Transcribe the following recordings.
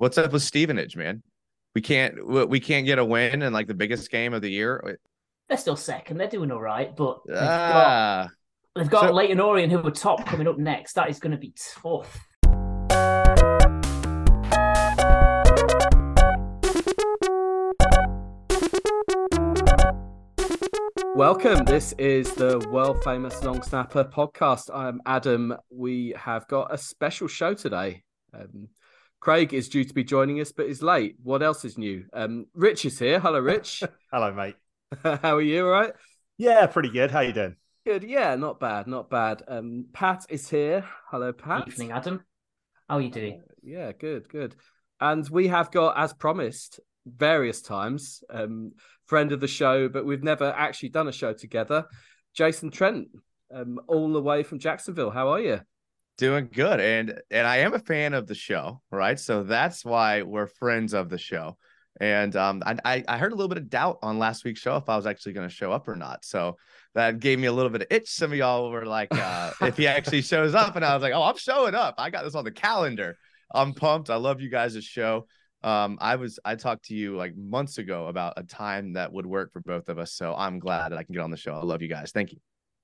What's up with Stevenage, man? We can't we can't get a win in like the biggest game of the year. They're still second. They're doing all right, but they've Ah, got, they've got So- Leyton Orient who are top coming up next. That is going to be tough. Welcome. This is the world famous Long Snapper podcast. I'm Adam. We have got a special show today. Um, Craig is due to be joining us, but is late. What else is new? Um, Rich is here. Hello, Rich. Hello, mate. How are you? All right? Yeah, pretty good. How you doing? Good. Yeah, not bad. Not bad. Um, Pat is here. Hello, Pat. Good evening, Adam. How are you doing? Yeah, good, good. And we have got, as promised, various times, um, friend of the show, but we've never actually done a show together. Jason Trent, um, all the way from Jacksonville. How are you? Doing good. And and I am a fan of the show, right? So that's why we're friends of the show. And um, I, I heard a little bit of doubt on last week's show if I was actually going to show up or not. So that gave me a little bit of itch. Some of y'all were like, uh, if he actually shows up, and I was like, oh, I'm showing up. I got this on the calendar. I'm pumped. I love you guys' show. Um, I was I talked to you like months ago about a time that would work for both of us. So I'm glad that I can get on the show. I love you guys. Thank you.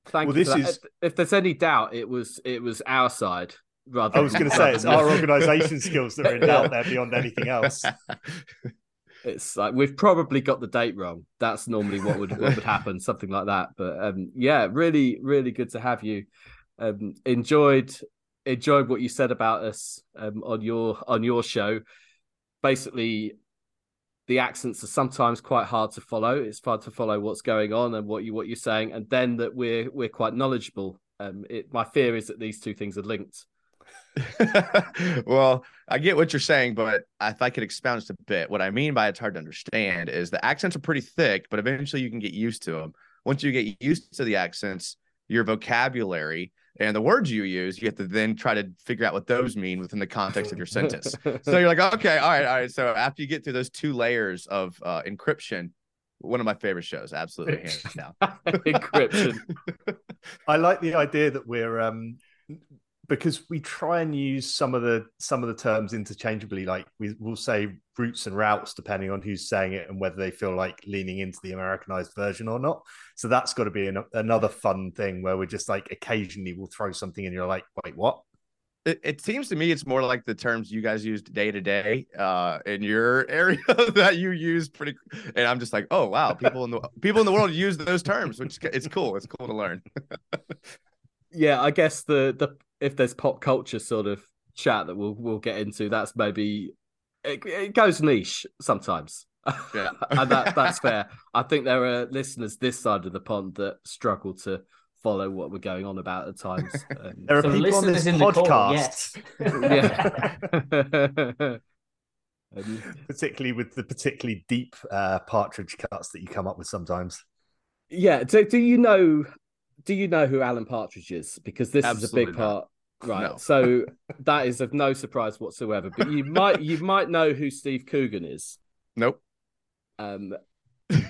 Thank Well, you. this is- If- If there's any doubt, it was it was our side rather. I was going to say it's our organisation skills that are in doubt there beyond anything else. It's like we've probably got the date wrong. That's normally what would what would happen, something like that. But um, yeah, really, really good to have you. Um, enjoyed enjoyed what you said about us um, on your on your show. Basically, the accents are sometimes quite hard to follow. It's hard to follow what's going on and what you what you're saying, and then that we're we're quite knowledgeable. Um, it, my fear is that these two things are linked. well, I get what you're saying, but if I could expound just a bit, what I mean by it's hard to understand is the accents are pretty thick, but eventually you can get used to them. Once you get used to the accents, your vocabulary and the words you use, you have to then try to figure out what those mean within the context of your sentence. So you're like, okay, all right, all right. So after you get through those two layers of uh, encryption, one of my favorite shows, absolutely hands down. Encryption. I like the idea that we're um because we try and use some of the some of the terms interchangeably. Like we will say routes and routes depending on who's saying it and whether they feel like leaning into the Americanized version or not. So that's got to be an, another fun thing where we're just like occasionally we'll throw something and you're like, wait, what? it, it seems to me it's more like the terms you guys used day to day uh in your area that you use pretty and i'm just like oh wow people in the people in the world use those terms which it's cool it's cool to learn yeah, I guess the the if there's pop culture sort of chat that we'll we'll get into, that's maybe it, it goes niche sometimes. Yeah. and that that's fair. I think there are listeners this side of the pond that struggle to follow what we're going on about at times. Um, There are So people on listeners this in the call, podcast, yes. yeah. Um, particularly with the particularly deep uh, partridge cuts that you come up with sometimes. yeah. Do, do you know? Do you know who Alan Partridge is? Because this is a big not. part. Right. No. So that is of no surprise whatsoever. But you might you might know who Steve Coogan is. nope Um,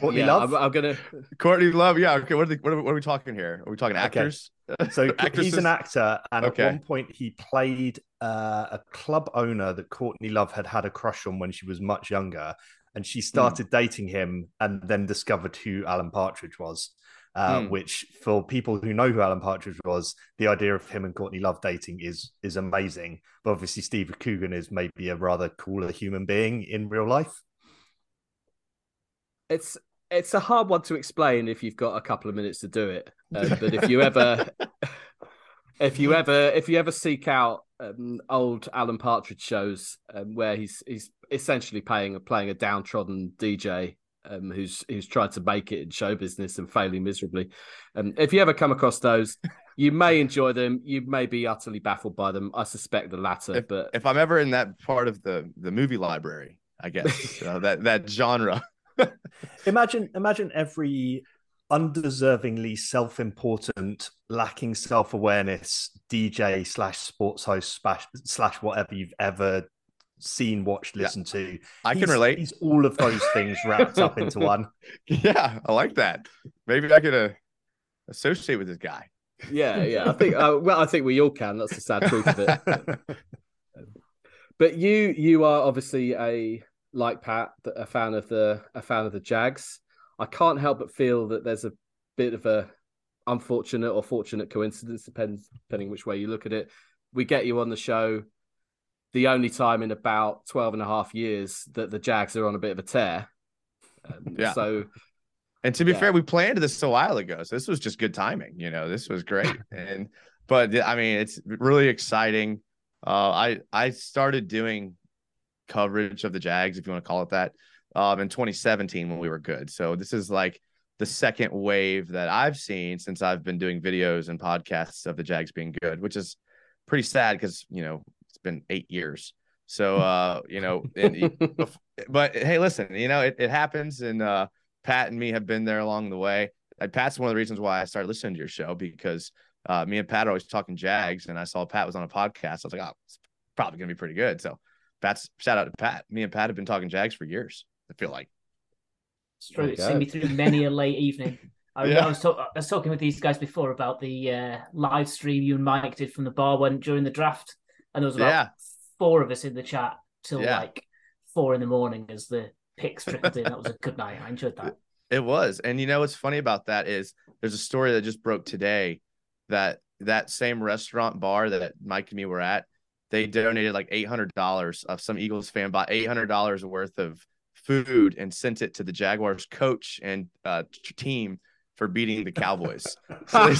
Courtney yeah, Love. I'm, I'm gonna. courtney love yeah okay what are, the, what, are, what are we talking here are we talking actors So he's an actor, and Okay. at one point he played uh, a club owner that Courtney Love had had a crush on when she was much younger, and she started dating him, and then discovered who Alan Partridge was. Uh, Hmm. Which, for people who know who Alan Partridge was, the idea of him and Courtney Love dating is is amazing. But obviously, Steve Coogan is maybe a rather cooler human being in real life. It's it's a hard one to explain if you've got a couple of minutes to do it. Um, but if you ever, if you ever, if you ever seek out um, old Alan Partridge shows um, where he's he's essentially playing playing a downtrodden DJ um, who's who's tried to make it in show business and failing miserably. Um, if you ever come across those, you may enjoy them. You may be utterly baffled by them. I suspect the latter, but if i'm ever in that part of the the movie library i guess uh, that that genre Imagine, imagine every undeservingly self-important, lacking self-awareness DJ slash sports host slash, slash whatever you've ever seen, watched, Yeah. listened to. i can relate He's all of those things wrapped up into one. yeah i like that maybe i could uh, associate with this guy yeah, yeah. I think uh, well, I think we all can. That's the sad truth of it. but you you are obviously a like Pat, a fan of the a fan of the Jags. I can't help but feel that there's a bit of a unfortunate or fortunate coincidence, depends depending which way you look at it. We get you on the show the only time in about 12 and a half years that the Jags are on a bit of a tear. Um, yeah. So, and to be yeah. fair, we planned this a while ago. So this was just good timing. You know, this was great. and, but I mean, it's really exciting. Uh, I, I started doing coverage of the Jags, if you want to call it that, um, in 2017 when we were good. So this is like the second wave that I've seen since I've been doing videos and podcasts of the Jags being good, which is pretty sad because you know been eight years. So uh, you know, and, but hey, listen, you know, it, it happens, and uh, Pat and me have been there along the way. And Pat's one of the reasons why I started listening to your show because uh, me and Pat are always talking Jags, and I saw Pat was on a podcast. I was like, oh, it's probably gonna be pretty good. So Pat's shout out to Pat. Me and Pat have been talking Jags for years. I feel like. It's true. It's seen me through many a late evening. I, yeah. I was talk- I was talking with these guys before about the uh, live stream you and Mike did from the bar when during the draft, and there was about yeah. four of us in the chat till yeah. like four in the morning as the picks trickled in. that was a good night. I enjoyed that. It was, and you know what's funny about that is there's a story that just broke today that that same restaurant bar that Mike and me were at, they donated like eight hundred dollars of some Eagles fan bought eight hundred dollars worth of food and sent it to the Jaguars coach and uh, team for beating the Cowboys. So and,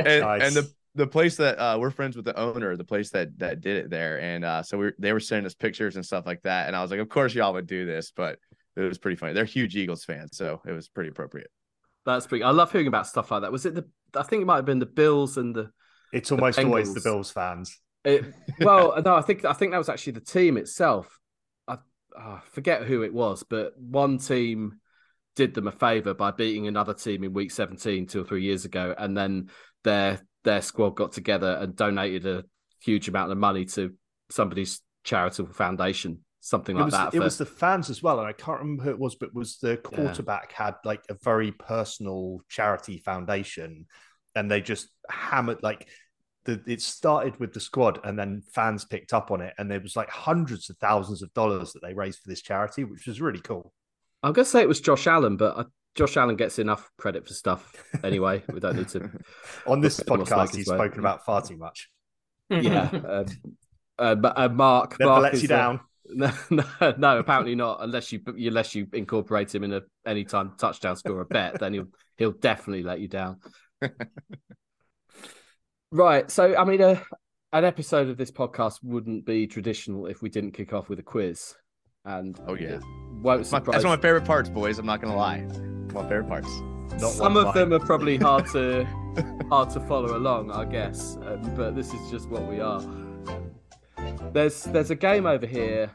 and, nice. and, the the place that uh, we're friends with the owner, the place that that did it there, and uh, so we they were sending us pictures and stuff like that, and I was like, of course y'all would do this, but it was pretty funny. They're huge Eagles fans, so it was pretty appropriate. That's pretty. I love hearing about stuff like that. Was it the? I think it might have been the Bills and the. It's almost the always the Bills fans. It, well, no, I think I think that was actually the team itself. I, I forget who it was, but one team did them a favor by beating another team in week 17 two or three years ago and then their their squad got together and donated a huge amount of money to somebody's charitable foundation something like it was, that it for... was the fans as well and i can't remember who it was but it was the quarterback yeah. had like a very personal charity foundation and they just hammered like the, it started with the squad and then fans picked up on it and there was like hundreds of thousands of dollars that they raised for this charity which was really cool I'm gonna say it was Josh Allen, but I, Josh Allen gets enough credit for stuff anyway. We don't need to. On this podcast, he's spoken about far too much. Yeah, um, uh, but uh, Mark never Mark lets you down. No, no, no, apparently not. Unless you unless you incorporate him in a anytime touchdown score a bet, then he'll he'll definitely let you down. right. So I mean, uh, an episode of this podcast wouldn't be traditional if we didn't kick off with a quiz. And oh yeah, won't my, that's one of my favorite parts, boys. I'm not gonna lie, my favorite parts. Not Some of line. them are probably hard to hard to follow along, I guess. Um, but this is just what we are. There's there's a game over here.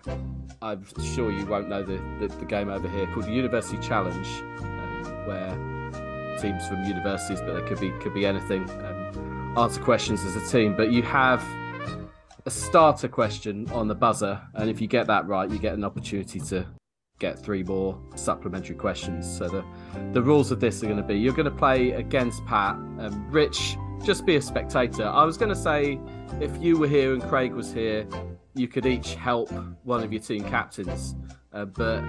I'm sure you won't know the, the, the game over here called the University Challenge, um, where teams from universities, but it could be could be anything, um, answer questions as a team. But you have a starter question on the buzzer, and if you get that right, you get an opportunity to get three more supplementary questions. So the the rules of this are going to be: you're going to play against Pat. Um, Rich, just be a spectator. I was going to say, if you were here and Craig was here, you could each help one of your team captains. Uh, but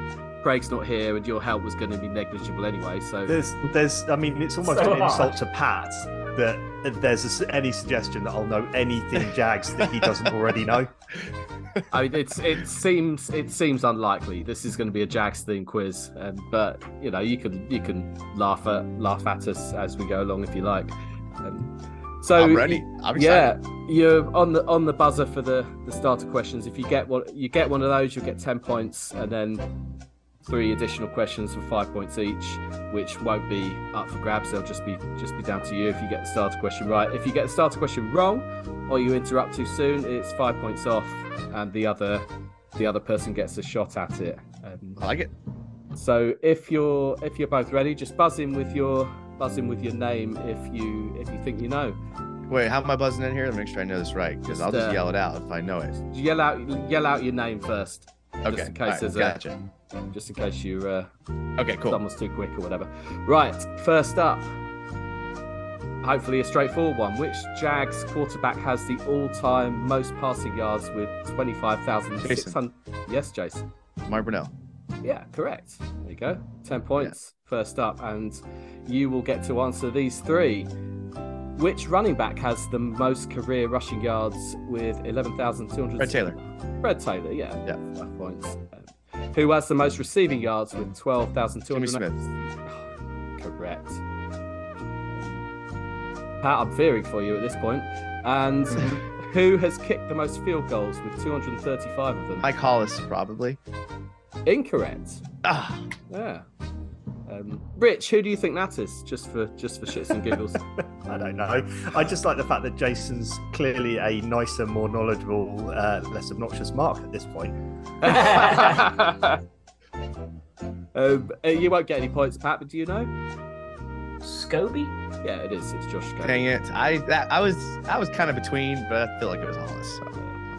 Craig's not here, and your help was going to be negligible anyway. So there's, there's, I mean, it's almost so an insult to Pat that there's a, any suggestion that I'll know anything Jags that he doesn't already know. I mean, it's it seems it seems unlikely. This is going to be a Jags theme quiz, um, but you know, you can you can laugh at laugh at us as we go along if you like. Um, so I'm ready. I'm yeah, you're on the on the buzzer for the the starter questions. If you get one, you get one of those, you'll get ten points, and then three additional questions for five points each, which won't be up for grabs. They'll just be just be down to you if you get the starter question right. If you get the starter question wrong, or you interrupt too soon, it's five points off, and the other the other person gets a shot at it. Um, I like it. So if you're if you're both ready, just buzz in with your buzz in with your name if you if you think you know. Wait, how am I buzzing in here? Let me make sure I know this right, because I'll just uh, yell it out if I know it. Yell out yell out your name first. Okay. Just in case right, there's gotcha. a just in case you uh, okay, cool. Someone's too quick or whatever. Right, first up, hopefully a straightforward one. Which Jags quarterback has the all-time most passing yards with twenty-five thousand six hundred? Yes, Jason. Mark Brunell. Yeah, correct. There you go. Ten points yeah. first up, and you will get to answer these three. Which running back has the most career rushing yards with 11,200? Fred Taylor. Fred Taylor, yeah. Yeah. Five points. Who has the most receiving yards with 12,200? Smith. correct. Pat, I'm fearing for you at this point. And who has kicked the most field goals with 235 of them? Mike Hollis, probably. Incorrect. Ah. Yeah. Um, Rich, who do you think that is? Just for just for shits and giggles. I don't know. I just like the fact that Jason's clearly a nicer, more knowledgeable, uh, less obnoxious Mark at this point. um, uh, you won't get any points, Pat. But do you know? Scobee? Yeah, it is. It's Josh Scobee. Dang it! I that I was I was kind of between, but I feel like it was Hollis.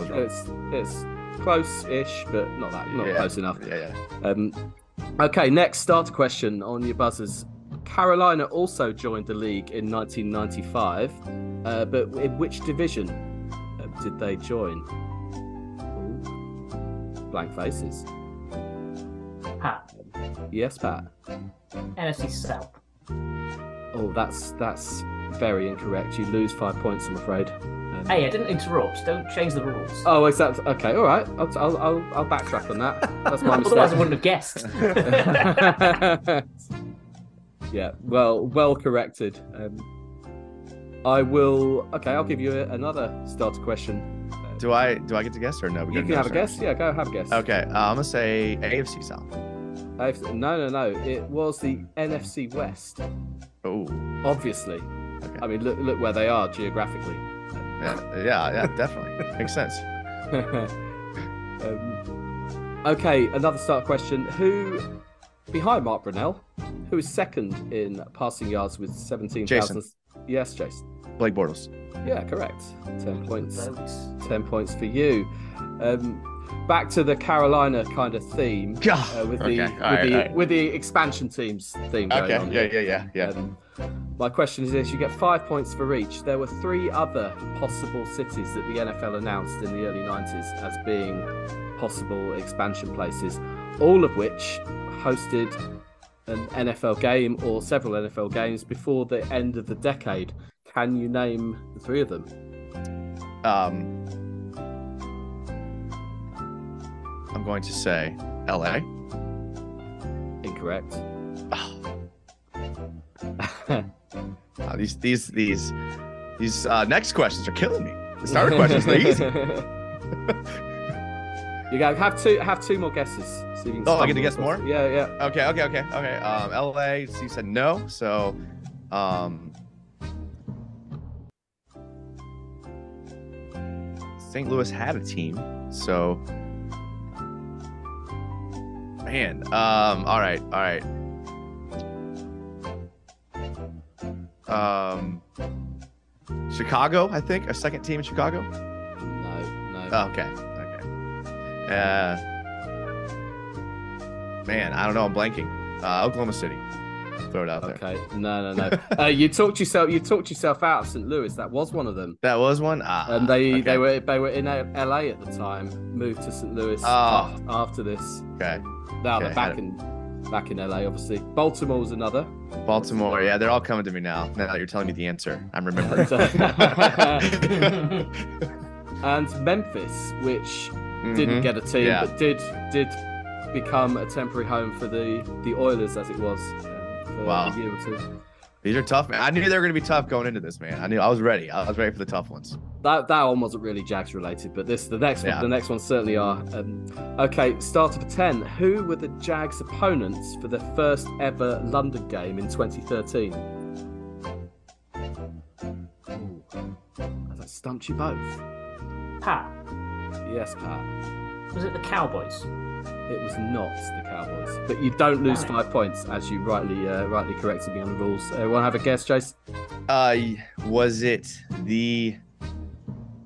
So it's it's close-ish, but not that not yeah. close enough. Yeah, yeah. Um, Okay, next starter question on your buzzers. Carolina also joined the league in 1995, uh, but in which division uh, did they join? Blank faces. Pat. Yes, Pat. NFC South. Oh, that's that's very incorrect. You lose five points, I'm afraid. Hey, I didn't interrupt. Don't change the rules. Oh, is that okay? All right, I'll I'll I'll, I'll backtrack on that. That's my mistake. Otherwise, I wouldn't have guessed. yeah, well, well corrected. Um, I will. Okay, I'll give you another starter question. Do I do I get to guess or no? We you can have a guess. Yeah, go have a guess. Okay, uh, I'm gonna say AFC South. AFC, no, no, no. It was the NFC West. Oh, obviously. Okay. I mean, look look where they are geographically. Yeah, yeah, yeah definitely makes sense. um, okay, another start question: Who behind Mark Brunell? Who is second in passing yards with seventeen thousand? Yes, Jason. Blake Bortles. Yeah, correct. Ten points. Ten points for you. Um, back to the Carolina kind of theme uh, with the with right, the right. with the expansion teams theme. okay. On yeah, yeah, yeah, yeah. Um, my question is this: you get five points for each. There were three other possible cities that the NFL announced in the early '90s as being possible expansion places, all of which hosted an NFL game or several NFL games before the end of the decade. Can you name the three of them? Um, I'm going to say LA. Incorrect. Oh. these these these these uh, next questions are killing me. The starter questions are easy. you got have two have two more guesses. So oh, I get to guess more. Yeah, yeah. Okay, okay, okay, okay. Um, LA. So you said no. So, um, St. Louis had a team. So Man, um, all right, all right. Um, Chicago, I think, a second team in Chicago. No, no. Oh, okay, okay. Uh, man, I don't know. I'm blanking. Uh, Oklahoma City. Throw it out okay. there. Okay, no, no, no. uh, you talked yourself. You talked yourself out of St. Louis. That was one of them. That was one. Ah, and they okay. they were they were in LA at the time. Moved to St. Louis oh. after this. Okay. Now okay, they're back in back in LA, obviously. Baltimore was another. Baltimore, yeah, they're all coming to me now. Now that you're telling me the answer, I'm remembering. and Memphis, which mm-hmm. didn't get a team, yeah. but did did become a temporary home for the the Oilers, as it was uh, for wow. a year or two. These are tough, man. I knew they were going to be tough going into this, man. I knew I was ready. I was ready for the tough ones. That that one wasn't really Jags related, but this the next one. Yeah. The next ones certainly are. Um, okay, starter for ten. Who were the Jags' opponents for the first ever London game in 2013? Ooh, has that stumped you both? Pat. Yes, Pat. Was it the Cowboys? It was not the Cowboys, but you don't lose five points as you rightly uh, rightly corrected me on the rules. Uh, Want to have a guess, Jace? Uh, was it the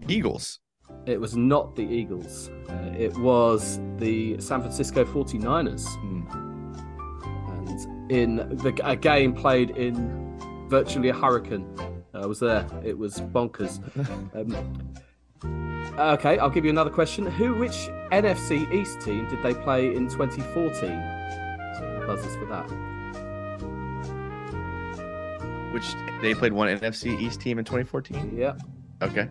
Eagles? It was not the Eagles. Uh, it was the San Francisco 49ers. Mm. And in the, a game played in virtually a hurricane. I was there. It was bonkers. Um, okay, I'll give you another question. Who, which NFC East team did they play in 2014? buzzers for that. Which they played one NFC East team in 2014. Yeah. Okay.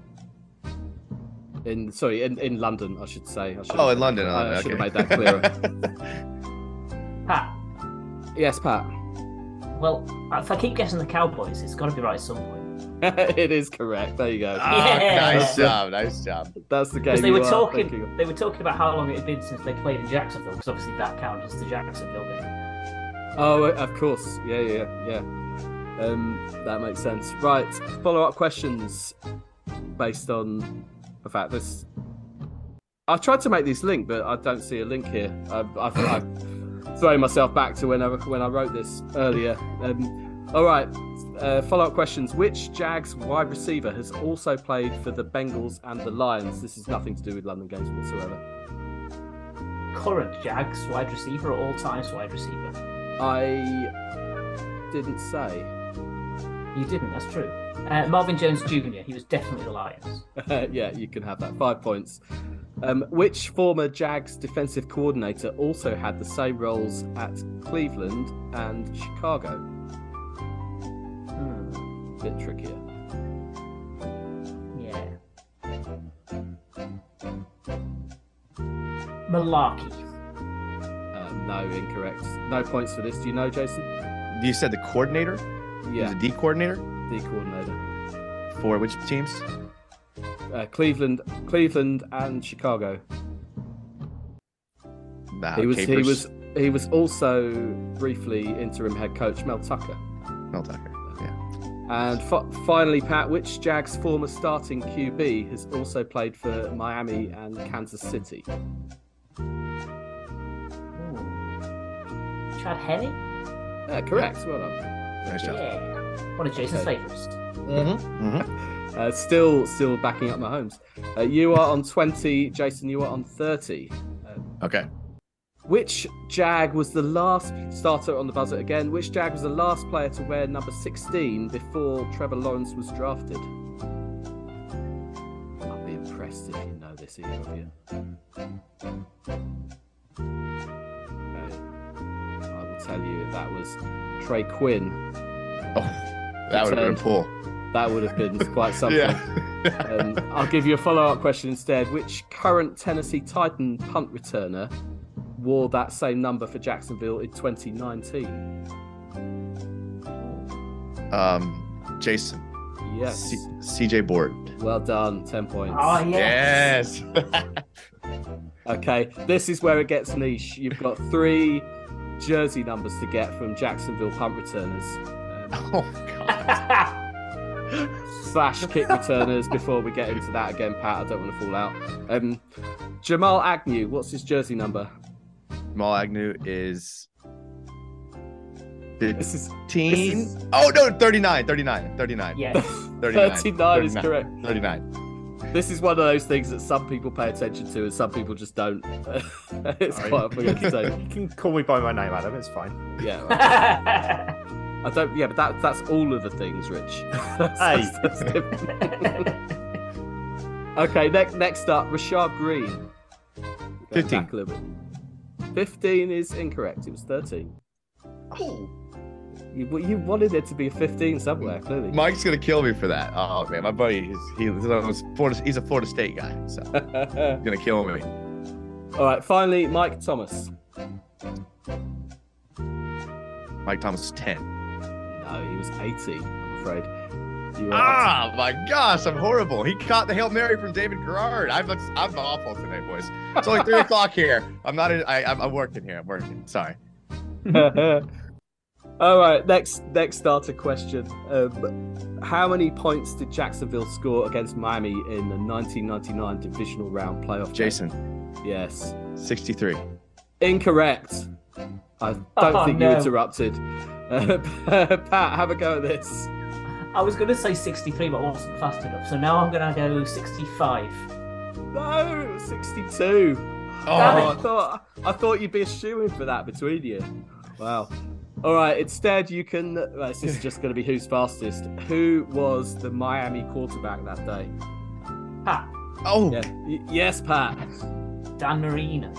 In sorry, in, in London, I should say. I oh, in London. I, I should have made that clearer. Pat. Yes, Pat. Well, if I keep guessing the Cowboys, it's got to be right at some point. it is correct. There you go. Ah, yeah. Nice job. Nice job. That's the game. They were talking. They were talking about how long it had been since they played in Jacksonville, because obviously that counts as the Jacksonville game. Oh, of course. Yeah, yeah, yeah. Um, that makes sense. Right. Follow up questions based on the fact this. I tried to make this link, but I don't see a link here. I've, I've, I've thrown myself back to when I when I wrote this earlier. Um, all right. Uh, follow up questions. Which Jags wide receiver has also played for the Bengals and the Lions? This is nothing to do with London games whatsoever. Current Jags wide receiver or all times wide receiver? I didn't say. You didn't, that's true. Uh, Marvin Jones Jr., he was definitely the Lions. yeah, you can have that. Five points. Um, which former Jags defensive coordinator also had the same roles at Cleveland and Chicago? Hmm. Bit trickier. Yeah. Malarkey. Uh, no, incorrect. No points for this. Do you know, Jason? You said the coordinator? Yeah. The D coordinator? D coordinator. For which teams? Uh, Cleveland, Cleveland, and Chicago. Nah, he was capers. he was he was also briefly interim head coach Mel Tucker. Mel Tucker, yeah. And finally, Pat, which Jags former starting QB has also played for Miami and Kansas City? Chad Henne? Uh, correct. Well done. Nice job. Yeah. One of Jason's okay. favorites. Mm-hmm. Mm-hmm. Uh, still, still backing up Mahomes. Uh, you are on twenty, Jason. You are on thirty. Uh, okay. Which Jag was the last starter on the buzzer again? Which Jag was the last player to wear number sixteen before Trevor Lawrence was drafted? I'll be impressed if you know this, either of you. Tell you if that was Trey Quinn. Oh, that would have been a pull. That would have been quite something. yeah. um, I'll give you a follow up question instead. Which current Tennessee Titan punt returner wore that same number for Jacksonville in 2019? Um, Jason. Yes. C- CJ Board. Well done. 10 points. Oh, yes. Yes. okay. This is where it gets niche. You've got three jersey numbers to get from Jacksonville punt returners. Um, oh god. slash kick returners before we get into that again, Pat. I don't want to fall out. Um, Jamal Agnew, what's his jersey number? Jamal Agnew is 15. This is, this is... Oh no, 39, 39, 39. Yes. 39, 39, 39 is correct. 39 this is one of those things that some people pay attention to and some people just don't. it's Sorry. quite a thing to say. You can call me by my name, Adam. It's fine. Yeah. Right. I don't. Yeah, but that that's all of the things, Rich. that's, hey. That's, that's okay. Next next up, Rashad Greene. Fifteen. Fifteen is incorrect. It was thirteen. Oh. You, you wanted it to be 15 somewhere, clearly. Mike's gonna kill me for that. Oh man, my buddy, he's he's, Florida, he's a Florida State guy, so he's gonna kill me. All right, finally, Mike Thomas. Mike Thomas is 10. No, he was 80. I'm afraid. Ah, my gosh, I'm horrible. He caught the hail mary from David Garrard. I'm I'm awful tonight, boys. It's only three o'clock here. I'm not. In, I, I'm working here. I'm working. Sorry. All right, next next starter question. Um, how many points did Jacksonville score against Miami in the 1999 divisional round playoff? Jason. Game? Yes. 63. Incorrect. I don't oh, think no. you interrupted. Uh, Pat, have a go at this. I was going to say 63, but I wasn't fast enough. So now I'm going to go 65. No, it was 62. Oh, I thought I thought you'd be a shoe for that between you. Wow. All right. Instead, you can. Well, this is just going to be who's fastest. Who was the Miami quarterback that day? Pat. Oh, yeah. yes, Pat. Dan Marino.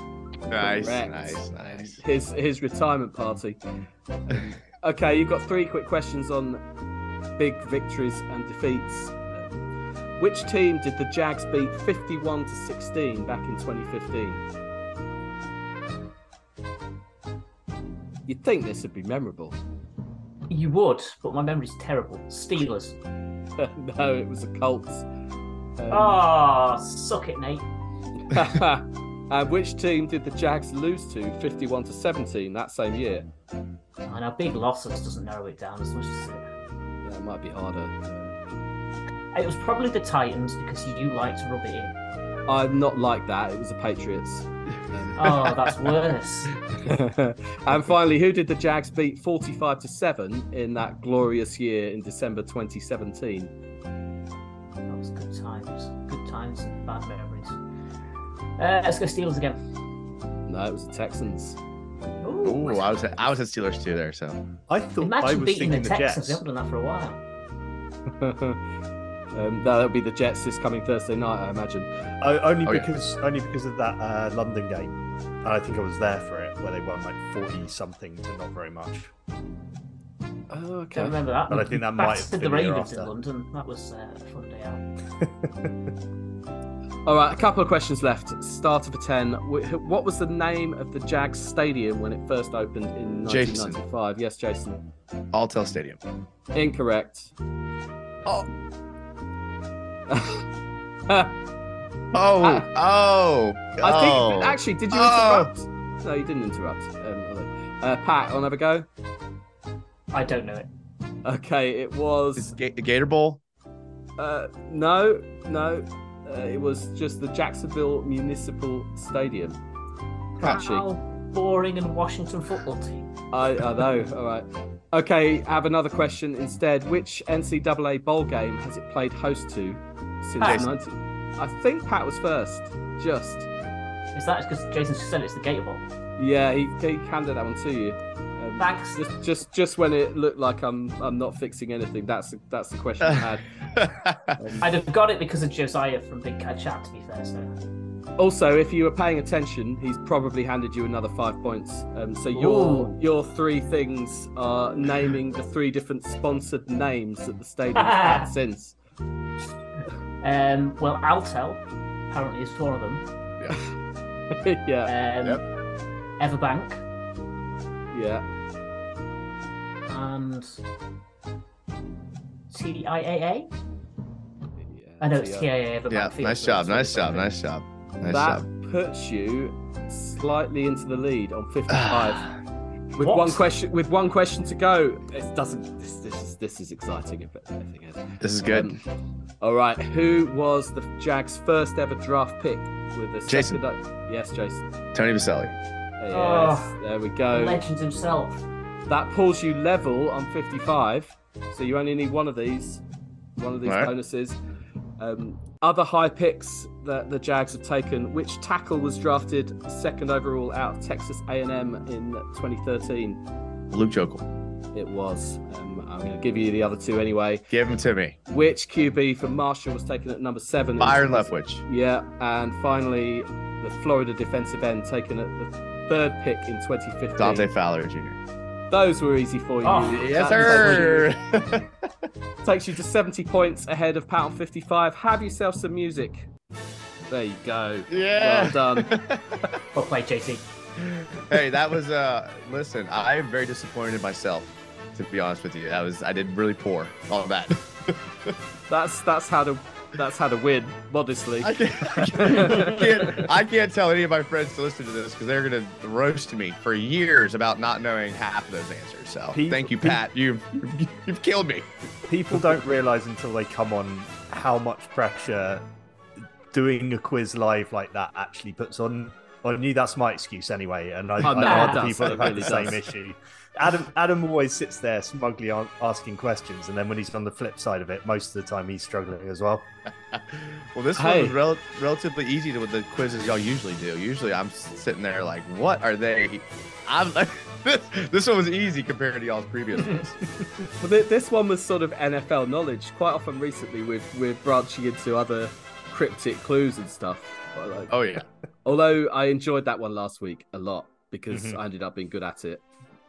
Nice, Correct. nice, nice. His his retirement party. okay, you've got three quick questions on big victories and defeats. Which team did the Jags beat 51 to 16 back in 2015? You'd think this would be memorable. You would, but my memory's terrible. Steelers. no, it was the Colts. Um, oh, suck it, Nate. and which team did the Jags lose to 51 to 17 that same year? And our big losses doesn't narrow it down as much as it. Yeah, it might be harder. It was probably the Titans because you do like to rub it in. I'm not like that. It was the Patriots. oh, that's worse. and finally, who did the Jags beat 45 to 7 in that glorious year in December 2017? That was good times. Good times and bad memories. Uh, let's go Steelers again. No, it was the Texans. Ooh, Ooh I was at, I was at Steelers too there. So I thought Imagine I was beating the, the Texans. They haven't done that for a while. Um, that'll be the Jets this coming Thursday night, I imagine. Oh, only oh, because yeah. only because of that uh, London game. And I think I was there for it, where they won like forty something to not very much. Oh, okay. Don't remember that. But I think that might have been the Ravens in London. That was uh, a fun day out. All right, a couple of questions left. Starter for 10. What was the name of the Jags Stadium when it first opened in 1995? Jason. Yes, Jason. Alltel Stadium. Incorrect. Oh. oh, oh, I think oh. actually, did you oh. interrupt? No, you didn't interrupt. Um, uh, Pat, I'll never go. I don't know it. Okay, it was Ga- Gator Bowl. Uh, no, no, uh, it was just the Jacksonville Municipal Stadium. Catchy. How boring and Washington football team. I, I know. All right. Okay, I have another question instead. Which NCAA bowl game has it played host to since 90? I think Pat was first. Just. Is that because Jason said it's the Gator Bowl? Yeah, he, he handed that one to you. Um, Thanks. Just, just, just when it looked like I'm, I'm not fixing anything. That's, that's the question I had. um, I'd have got it because of Josiah from Big Cat Chat. To be fair, so. Also, if you were paying attention, he's probably handed you another five points. Um, so your Ooh. your three things are naming the three different sponsored names that the stadium had since. Um, well, Alltel apparently is four of them. Yeah. yeah. Um, yep. Everbank. Yeah. And TIAA. Yeah, I know it's TIAA. Everbank yeah. Nice job. Nice job. Nice job. Nice that job. puts you slightly into the lead on 55. with what? one question with one question to go. It doesn't this, this is this is exciting if anything is. This is good. Um, all right. Who was the Jags first ever draft pick with the Jason. second Yes, Jason. Tony Boselli. Yes, oh, there we go. Legend himself. That pulls you level on 55. So you only need one of these. One of these right. bonuses. Um, other high picks that the Jags have taken. Which tackle was drafted second overall out of Texas A&M in 2013? Luke Joeckel. It was. Um, I'm going to give you the other two anyway. Give them to me. Which QB from Marshall was taken at number seven? Byron Leftwich. Yeah, and finally the Florida defensive end taken at the third pick in 2015. Dante Fowler Jr. Those were easy for you. Oh, yes, sir. Takes you to 70 points ahead of Pound 55. Have yourself some music. There you go. Yeah. Well done. well played, JC. Hey, that was uh listen, I am very disappointed in myself, to be honest with you. That was I did really poor on that. that's that's how to that's how to win, modestly. I can't, I can't, I can't tell any of my friends to listen to this because they're going to roast me for years about not knowing half of those answers. So people, thank you, Pat. You've, you've killed me. People don't realize until they come on how much pressure doing a quiz live like that actually puts on I knew that's my excuse anyway, and I, oh, I know other people have had the same issue. Adam Adam always sits there smugly asking questions, and then when he's on the flip side of it, most of the time he's struggling as well. well, this hey. one was rel- relatively easy to what the quizzes y'all usually do. Usually, I'm sitting there like, "What are they?" I'm like, this this one was easy compared to y'all's previous ones. well, this one was sort of NFL knowledge. Quite often recently, we're we're branching into other cryptic clues and stuff. Like, oh yeah. Although I enjoyed that one last week a lot because mm-hmm. I ended up being good at it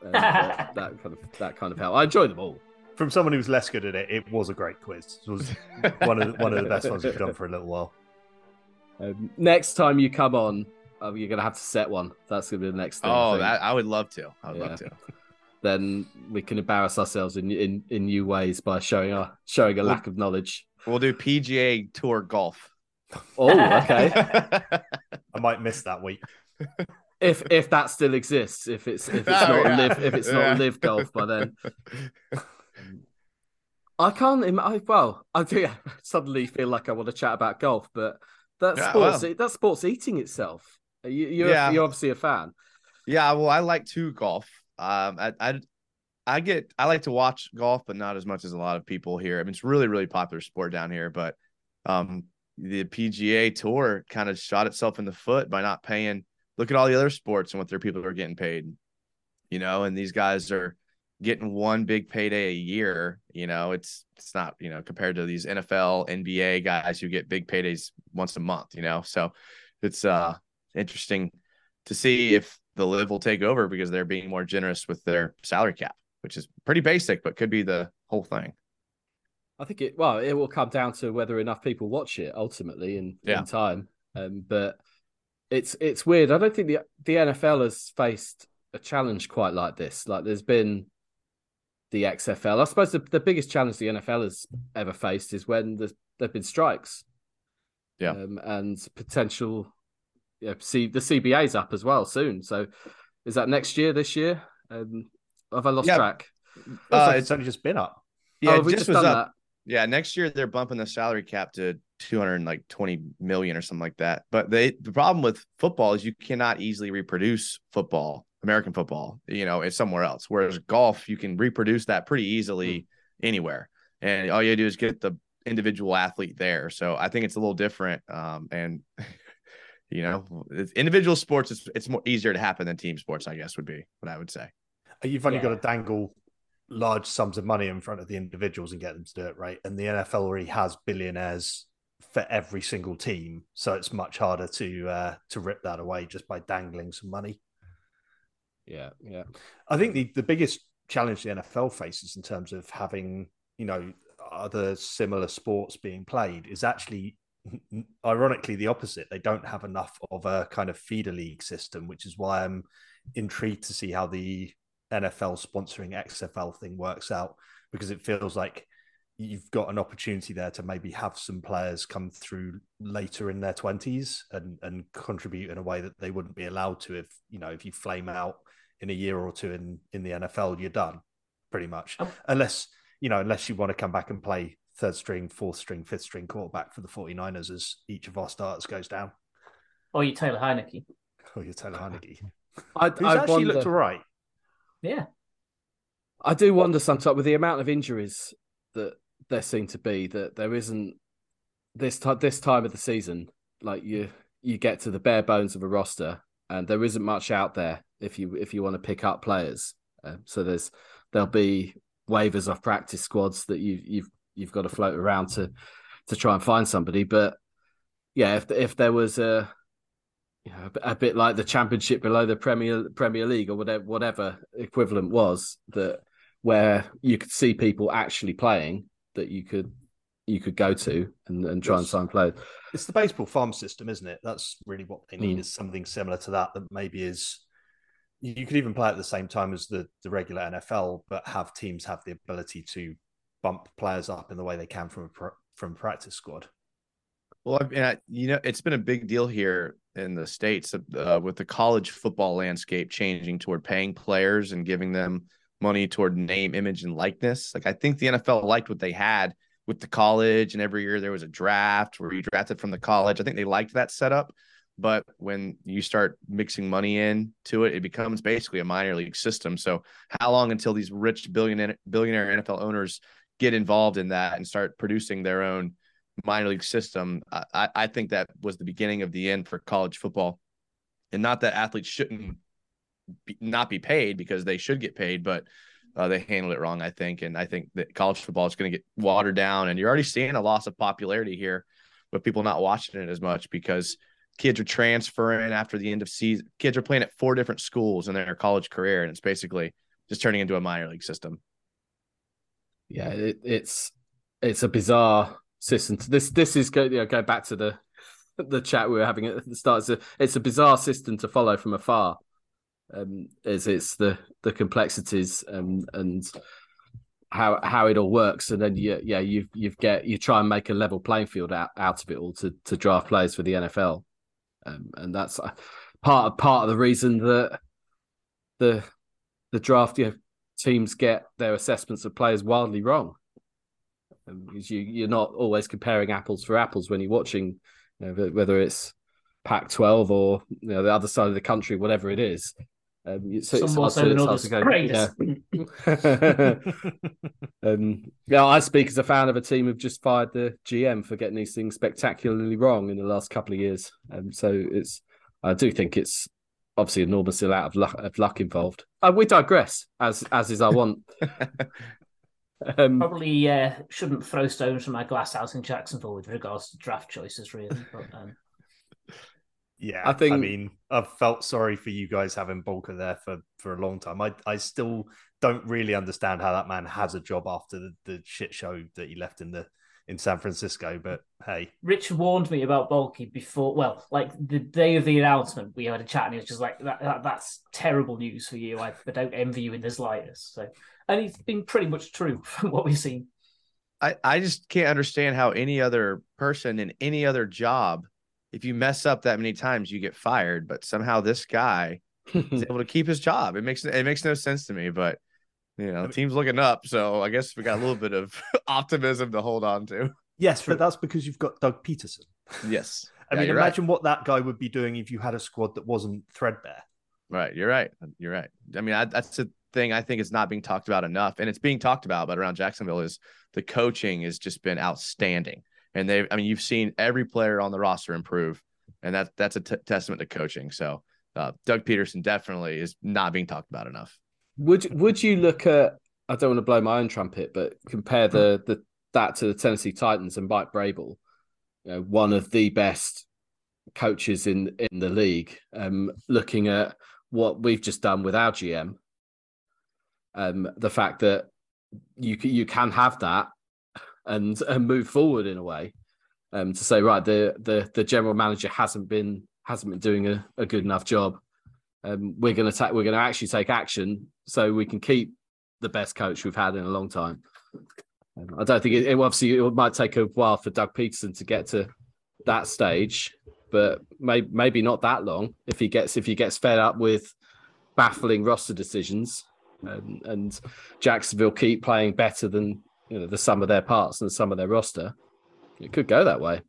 that, that kind of that kind of help. I enjoy them all. From someone who's less good at it, it was a great quiz. It was one of the, one of the best ones we've done for a little while. Um, next time you come on, uh, you're gonna have to set one. That's gonna be the next thing. Oh, I, that, I would love to. I would yeah. love to. Then we can embarrass ourselves in, in in new ways by showing our showing a lack of knowledge. We'll do PGA Tour golf. Oh, okay. I might miss that week if if that still exists, if it's if it's oh, not yeah. live if it's yeah. not live golf by then. I can't. I, well, I do suddenly feel like I want to chat about golf, but that yeah, sports well. that sports eating itself. You, you're yeah. you're obviously a fan. Yeah, well, I like to golf. Um, I, I I get I like to watch golf, but not as much as a lot of people here. I mean, it's really really popular sport down here, but um, the PGA Tour kind of shot itself in the foot by not paying look at all the other sports and what their people are getting paid, you know, and these guys are getting one big payday a year. You know, it's it's not you know compared to these NFL, NBA guys who get big paydays once a month. You know, so it's uh interesting to see if the LIV will take over because they're being more generous with their salary cap, which is pretty basic, but could be the whole thing. I think it well, it will come down to whether enough people watch it ultimately in, yeah. in time. Um, but it's it's weird. I don't think the the NFL has faced a challenge quite like this. Like there's been the XFL. I suppose the, the biggest challenge the NFL has ever faced is when there's there've been strikes. Yeah. Um, and potential yeah, see the CBA's up as well soon. So is that next year, this year? Um, have I lost yeah. track? Uh, it's only just been up. Yeah, oh, it just, just was up. That? Yeah, next year they're bumping the salary cap to 220 million or something like that. But they the problem with football is you cannot easily reproduce football, American football, you know, it's somewhere else. Whereas golf, you can reproduce that pretty easily mm. anywhere. And all you do is get the individual athlete there. So I think it's a little different. Um, and you know, individual sports it's it's more easier to happen than team sports, I guess would be what I would say. You've only yeah. got to dangle large sums of money in front of the individuals and get them to do it right. And the NFL already has billionaires for every single team, so it's much harder to uh, to rip that away just by dangling some money. Yeah, yeah. I think the the biggest challenge the NFL faces in terms of having you know other similar sports being played is actually ironically the opposite. They don't have enough of a kind of feeder league system, which is why I'm intrigued to see how the NFL sponsoring XFL thing works out because it feels like you've got an opportunity there to maybe have some players come through later in their 20s and and contribute in a way that they wouldn't be allowed to if you know if you flame out in a year or two in in the NFL you're done pretty much. Oh. unless you know unless you want to come back and play third string fourth string fifth string quarterback for the 49ers as each of our starters goes down. Or you Taylor Heinicke or you Taylor Heinicke I, who's I actually wonder... looked all right yeah. I do wonder sometimes with the amount of injuries that there seem to be that there isn't this time this time of the season like you you get to the bare bones of a roster and there isn't much out there if you if you want to pick up players. Uh, so there's there'll be waivers of practice squads that you you've you've got to float around to to try and find somebody. But yeah if if there was a you know, a bit like the championship below the Premier Premier League or whatever whatever equivalent was that where you could see people actually playing that you could you could go to and, and try and sign players. It's the baseball farm system, isn't it? That's really what they need mm. is something similar to that that maybe is you could even play at the same time as the, the regular NFL, but have teams have the ability to bump players up in the way they can from a from practice squad. Well, I mean, you know, it's been a big deal here in the states uh, with the college football landscape changing toward paying players and giving them money toward name, image, and likeness. Like I think the NFL liked what they had with the college, and every year there was a draft where you drafted from the college. I think they liked that setup. but when you start mixing money in to it, it becomes basically a minor league system. So how long until these rich billionaire billionaire NFL owners get involved in that and start producing their own minor league system? I, I think that was the beginning of the end for college football. And not that athletes shouldn't be, not be paid because they should get paid, but uh, they handled it wrong, I think. And I think that college football is going to get watered down. And you're already seeing a loss of popularity here with people not watching it as much because – kids are transferring after the end of season. Kids are playing at four different schools in their college career, and it's basically just turning into a minor league system. Yeah, it, it's it's a bizarre system. This this is go you know, go back to the the chat we were having at the start. It's a, it's a bizarre system to follow from afar. Um, as it's the the complexities and and how how it all works, and then you yeah you you get you try and make a level playing field out, out of it all to to draft players for the NFL um, and that's uh, part of part of the reason that the the draft you know, teams get their assessments of players wildly wrong. Um, because you you're not always comparing apples for apples when you're watching, you know, whether it's Pac-12 or you know the other side of the country, whatever it is. Um, so Some more so than others. Yeah. um, yeah, I speak as a fan of a team who've just fired the GM for getting these things spectacularly wrong in the last couple of years. Um, so it's, I do think it's obviously enormous amount of luck, of luck involved. Uh, we digress, as as is our want. Um, Probably uh, shouldn't throw stones from my glass house in Jacksonville with regards to draft choices, really. But, um... Yeah, I think. I mean, I've felt sorry for you guys having Baalke there for for a long time. I I still don't really understand how that man has a job after the, the shit show that he left in the in San Francisco. But hey, Rich warned me about Baalke before. Well, like the day of the announcement, we had a chat, and he was just like, that, that "That's terrible news for you. I, I don't envy you in the slightest." So, and it's been pretty much true from what we've seen. I I just can't understand how any other person in any other job if you mess up that many times, you get fired. But somehow this guy is able to keep his job. It makes it makes no sense to me. But you know, team's looking up, so I guess we got a little bit of optimism to hold on to. Yes, but that's because you've got Doug Pederson. Yes. I yeah, mean, imagine right. what that guy would be doing if you had a squad that wasn't threadbare. Right. You're right. You're right. I mean, I, that's the thing I think is not being talked about enough, and it's being talked about, but around Jacksonville is the coaching has just been outstanding and they I mean you've seen every player on the roster improve, and that's that's a t- testament to coaching. So uh, Doug Pederson definitely is not being talked about enough. Would would you look at? I don't want to blow my own trumpet, but compare the the that to the Tennessee Titans and Mike Vrabel, you know, one of the best coaches in in the league. Um, looking at what we've just done with our GM, um, the fact that you you can have that and and move forward in a way. Um, to say right, the the the general manager hasn't been hasn't been doing a, a good enough job. Um, we're going to take we're going to actually take action so we can keep the best coach we've had in a long time. Um, I don't think it, it, obviously it might take a while for Doug Pederson to get to that stage, but may, maybe not that long if he gets if he gets fed up with baffling roster decisions um, and Jacksonville keep playing better than you know the sum of their parts and the sum of their roster. It could go that way.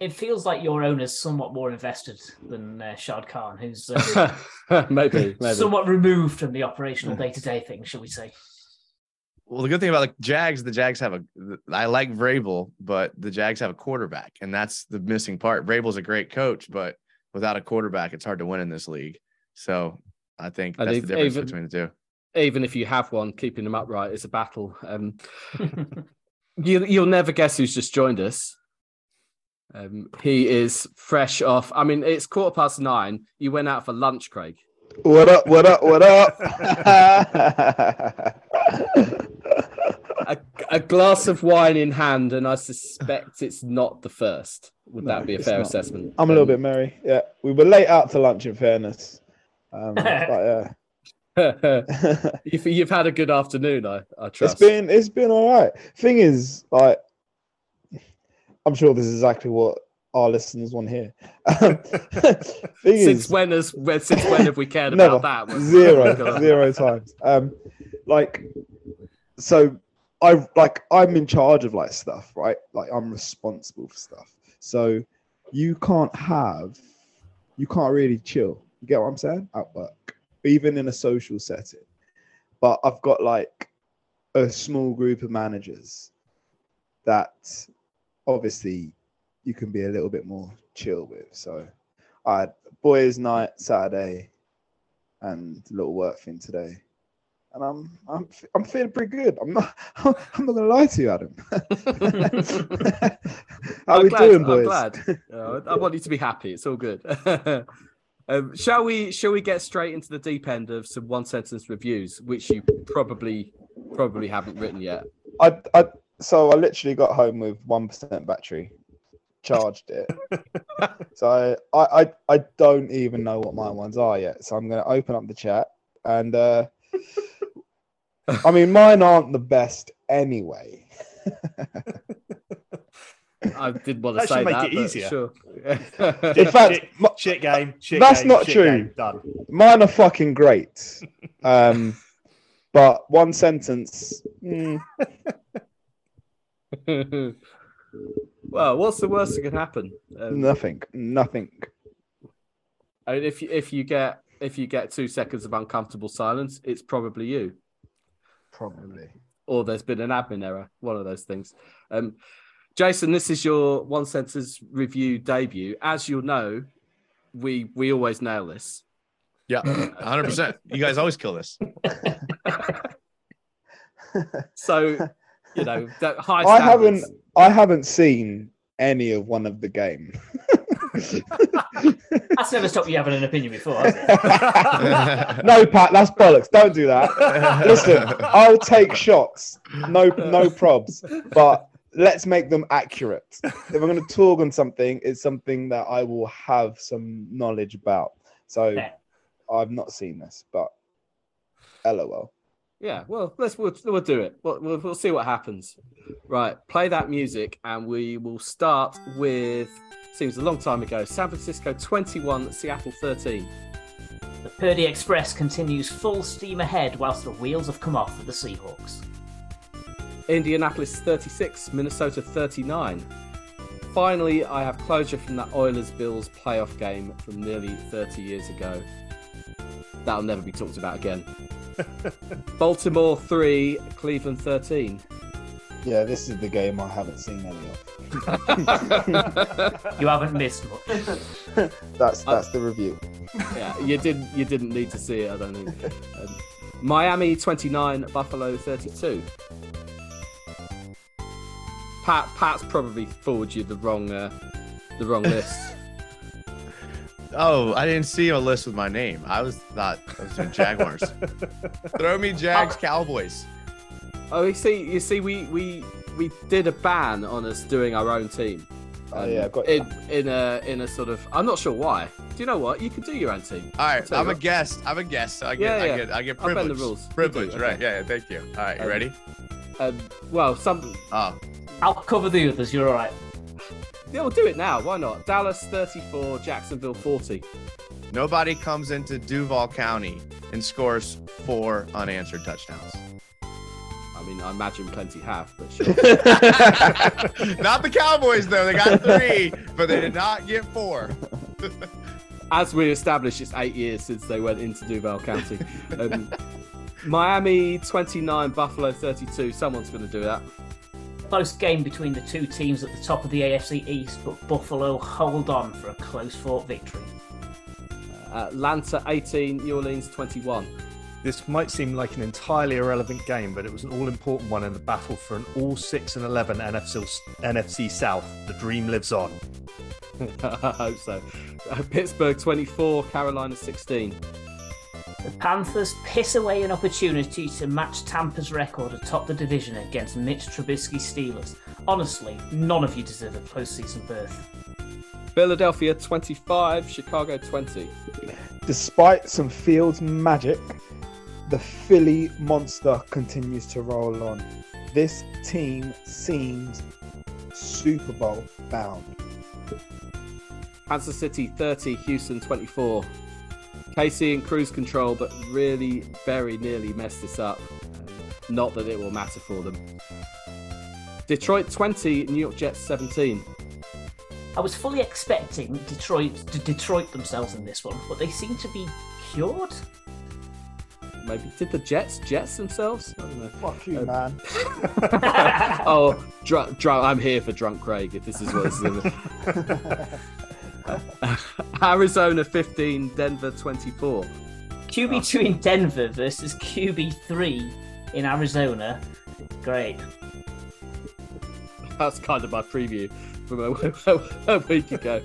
It feels like your owner's somewhat more invested than uh, Shad Khan, who's uh, maybe, maybe somewhat removed from the operational day to day thing, shall we say? Well, the good thing about the Jags, the Jags have a. I like Vrabel, but the Jags have a quarterback, and that's the missing part. Vrabel's a great coach, but without a quarterback, it's hard to win in this league. So I think that's the difference even, between the two even if you have one, keeping them upright is a battle. Um, you, you'll never guess who's just joined us. Um, he is fresh off. I mean, it's quarter past nine. You went out for lunch, Craig. What up? What up? What up? a, a, glass of wine in hand, and I suspect it's not the first. Would no, that be a fair not. assessment? I'm a little um, bit merry. Yeah, we were late out to lunch. In fairness, um, but yeah, you've, you've had a good afternoon, I, I trust. It's been it's been all right. Thing is, like, I'm sure this is exactly what our listeners want to hear. since is, when has since when have we cared never, about that? Zero, zero times. Um, like, so I like I'm in charge of like stuff, right? Like I'm responsible for stuff. So you can't have you can't really chill. You get what I'm saying? At work, even in a social setting. But I've got like a small group of managers that obviously you can be a little bit more chill with. So I had boys' night Saturday and a little work thing today. And I'm I'm I'm feeling pretty good. I'm not I'm not gonna lie to you, Adam. How I'm we glad, doing, boys? I'm glad. I want you to be happy. It's all good. um, shall we? Shall we get straight into the deep end of some one sentence reviews, which you probably probably haven't written yet? I I so I literally got home with one percent battery, charged it. so I, I I I don't even know what my ones are yet. So I'm gonna open up the chat and uh I mean mine aren't the best anyway. I did want to That say should make that, it easier. Sure. In fact, shit, my- shit game. Shit That's game, not shit true. game, done. mine are fucking great. Um but one sentence. mm, well, what's the worst that can happen? Um, nothing. Nothing. I mean, if you, if you get if you get two seconds of uncomfortable silence, it's probably you, Probably. or there's been an admin error. One of those things. Um, Jason, this is your one sentence review debut. As you'll know, we we always nail this. Yeah, 100. percent You guys always kill this. So, you know, that high. I haven't. I haven't seen any of one of the game. That's never stopped you having an opinion before, has it? no, Pat, that's bollocks. Don't do that. Listen, I'll take shots. No, no probs. But let's make them accurate. If I'm going to talk on something, it's something that I will have some knowledge about. So Yeah. I've not seen this, but LOL. Yeah, well, let's we'll, we'll do it. We'll, we'll we'll see what happens. Right, play that music, and we will start with. Seems a long time ago. San Francisco twenty-one, Seattle thirteen. The Purdy Express continues full steam ahead whilst the wheels have come off for the Seahawks. Indianapolis 36, Minnesota 39. Finally, I have closure from that Oilers Bills playoff game from nearly 30 years ago. That'll never be talked about again. Baltimore 3, Cleveland 13. Yeah, this is the game I haven't seen any of. You haven't missed much. of. That's that's the review. yeah, you didn't you didn't need to see it, I don't think. Um, Miami 29, Buffalo 32. Pat Pat's probably forwarded you the wrong uh, the wrong list. Oh, I didn't see a list with my name. I was thought I was doing Jaguars. Throw me Jags, Cowboys. Oh, you see, you see, we we we did a ban on us doing our own team. Oh, Um, yeah, got in in a in a sort of. I'm not sure why. Do you know what? You can do your own team. All right, I'm a what. guest. I'm a guest. I get, Yeah, yeah. I get, I get I'll bend privilege. the rules. You do, Privilege, okay. right? Yeah, yeah. Thank you. All right, you Um, ready? Um, well, some. Oh, I'll cover the others, you're all right. Yeah, we'll do it now. Why not? Dallas 34, Jacksonville 40. nobody comes into Duval County and scores four unanswered touchdowns. I mean, I imagine plenty have, but sure. not the Cowboys though. They got three, but they did not get four. As we established, it's eight years since they went into Duval County. Um, Miami 29, Buffalo 32. Someone's going to do that. Close game between the two teams at the top of the AFC East, but Buffalo hold on for a close fought victory. Atlanta 18, New Orleans 21. This might seem like an entirely irrelevant game, but it was an all-important one in the battle for an all six and eleven NFC NFC South. The dream lives on. I hope so. Uh, Pittsburgh 24, Carolina 16. The Panthers piss away an opportunity to match Tampa's record atop the division against Mitch Trubisky's Steelers. Honestly, none of you deserve a postseason berth. Philadelphia 25, Chicago 20. Despite some Fields magic, the Philly monster continues to roll on. This team seems Super Bowl bound. Kansas City 30, Houston 24. KC in cruise control, but really very nearly messed this up. Not that it will matter for them. Detroit 20, New York Jets 17. I was fully expecting Detroit to Detroit themselves in this one, but they seem to be cured. Maybe did the Jets Jets themselves? Fuck you, um, man. oh, drunk, drunk. I'm here for drunk Craig. If this is what it's in. Arizona 15, Denver 24. QB2 oh. in Denver versus QB3 in Arizona. Great. That's kind of my preview from a, a week ago.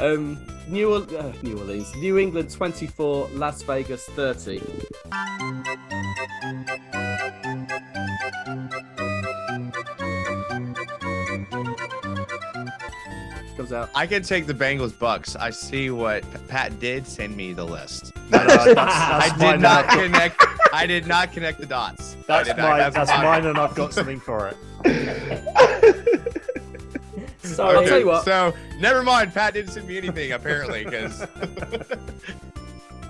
Um, New, uh, New Orleans, New England 24, Las Vegas 30. Comes out. I can take the Bengals Bucks. I see what Pat did. Send me the list. No, no, that's, that's I did not connect. I did not connect the dots. That's mine. That's, that's mine, and I've got something for it. Sorry. I'll tell you what. So never mind. Pat didn't send me anything apparently because.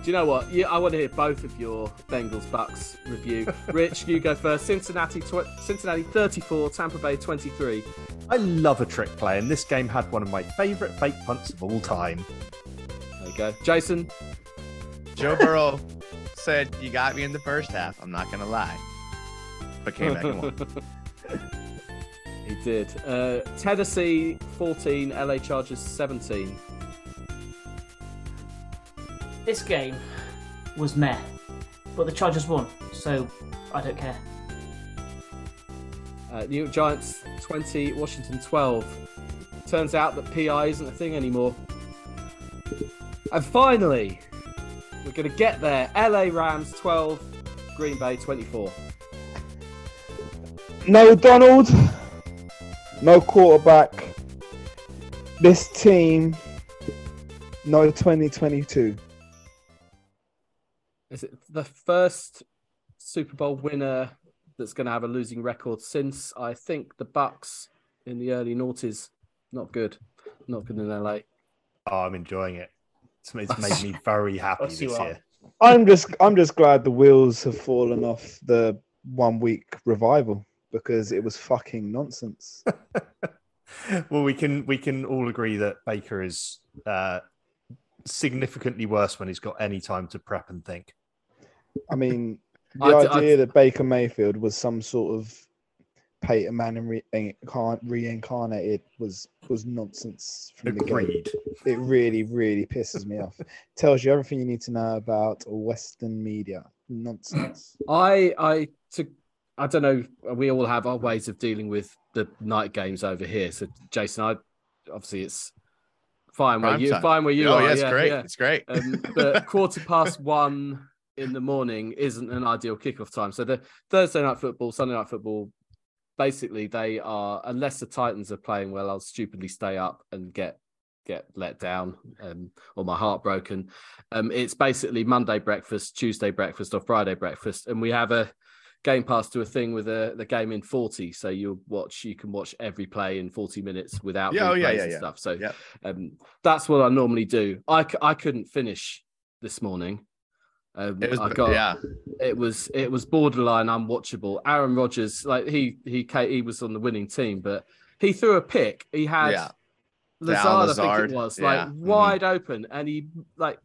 Do you know what? Yeah, I want to hear both of your Bengals Bucks review. Rich, you go first. Cincinnati, tw- Cincinnati 34, Tampa Bay 23. I love a trick play, and this game had one of my favourite fake punts of all time. There you go, Jason. Joe Burrow said, "You got me in the first half. I'm not gonna lie," but came back and won. He did. Uh, Tennessee 14, LA Chargers 17. This game was meh, but the Chargers won, so I don't care. Uh, New York Giants 20, Washington 12. Turns out that PI isn't a thing anymore. And finally, we're going to get there. LA Rams 12, Green Bay 24. No, Donald no quarterback. This team, no 2022. Is it the first Super Bowl winner that's going to have a losing record since I think the Bucks in the early noughties? Not good. Not good in LA. Oh, I'm enjoying it. It's, it's made me very happy this year. I'm just I'm just glad the wheels have fallen off the one week revival because it was fucking nonsense. well, we can we can all agree that Baker is uh, significantly worse when he's got any time to prep and think. I mean, the I'd, idea I'd... that Baker Mayfield was some sort of Peyton Manning re- reincarnated was was nonsense. From Agreed. The it really, really pisses me off. Tells you everything you need to know about Western media. Nonsense. I I to I don't know. We all have our ways of dealing with the night games over here. So, Jason, I obviously it's fine where you time. fine where you oh, are. Yeah, it's yeah, great. Yeah. It's great. Um, but quarter past one in the morning isn't an ideal kickoff time. So the Thursday night football, Sunday night football, basically they are unless the Titans are playing well, I'll stupidly stay up and get get let down um, or my heart broken. Um, it's basically Monday breakfast, Tuesday breakfast, or Friday breakfast, and we have a Game Pass to a thing with a, the game in 40. So you watch, you can watch every play in 40 minutes without yeah, oh, yeah, yeah, and yeah. stuff. So yeah. um, that's what I normally do. I, I couldn't finish this morning. Um, it was, I got, yeah. It was it was borderline unwatchable. Aaron Rodgers, like he he he was on the winning team, but he threw a pick. He had yeah. Lazard, Lazard, I think it was, yeah. like mm-hmm. wide open, and he like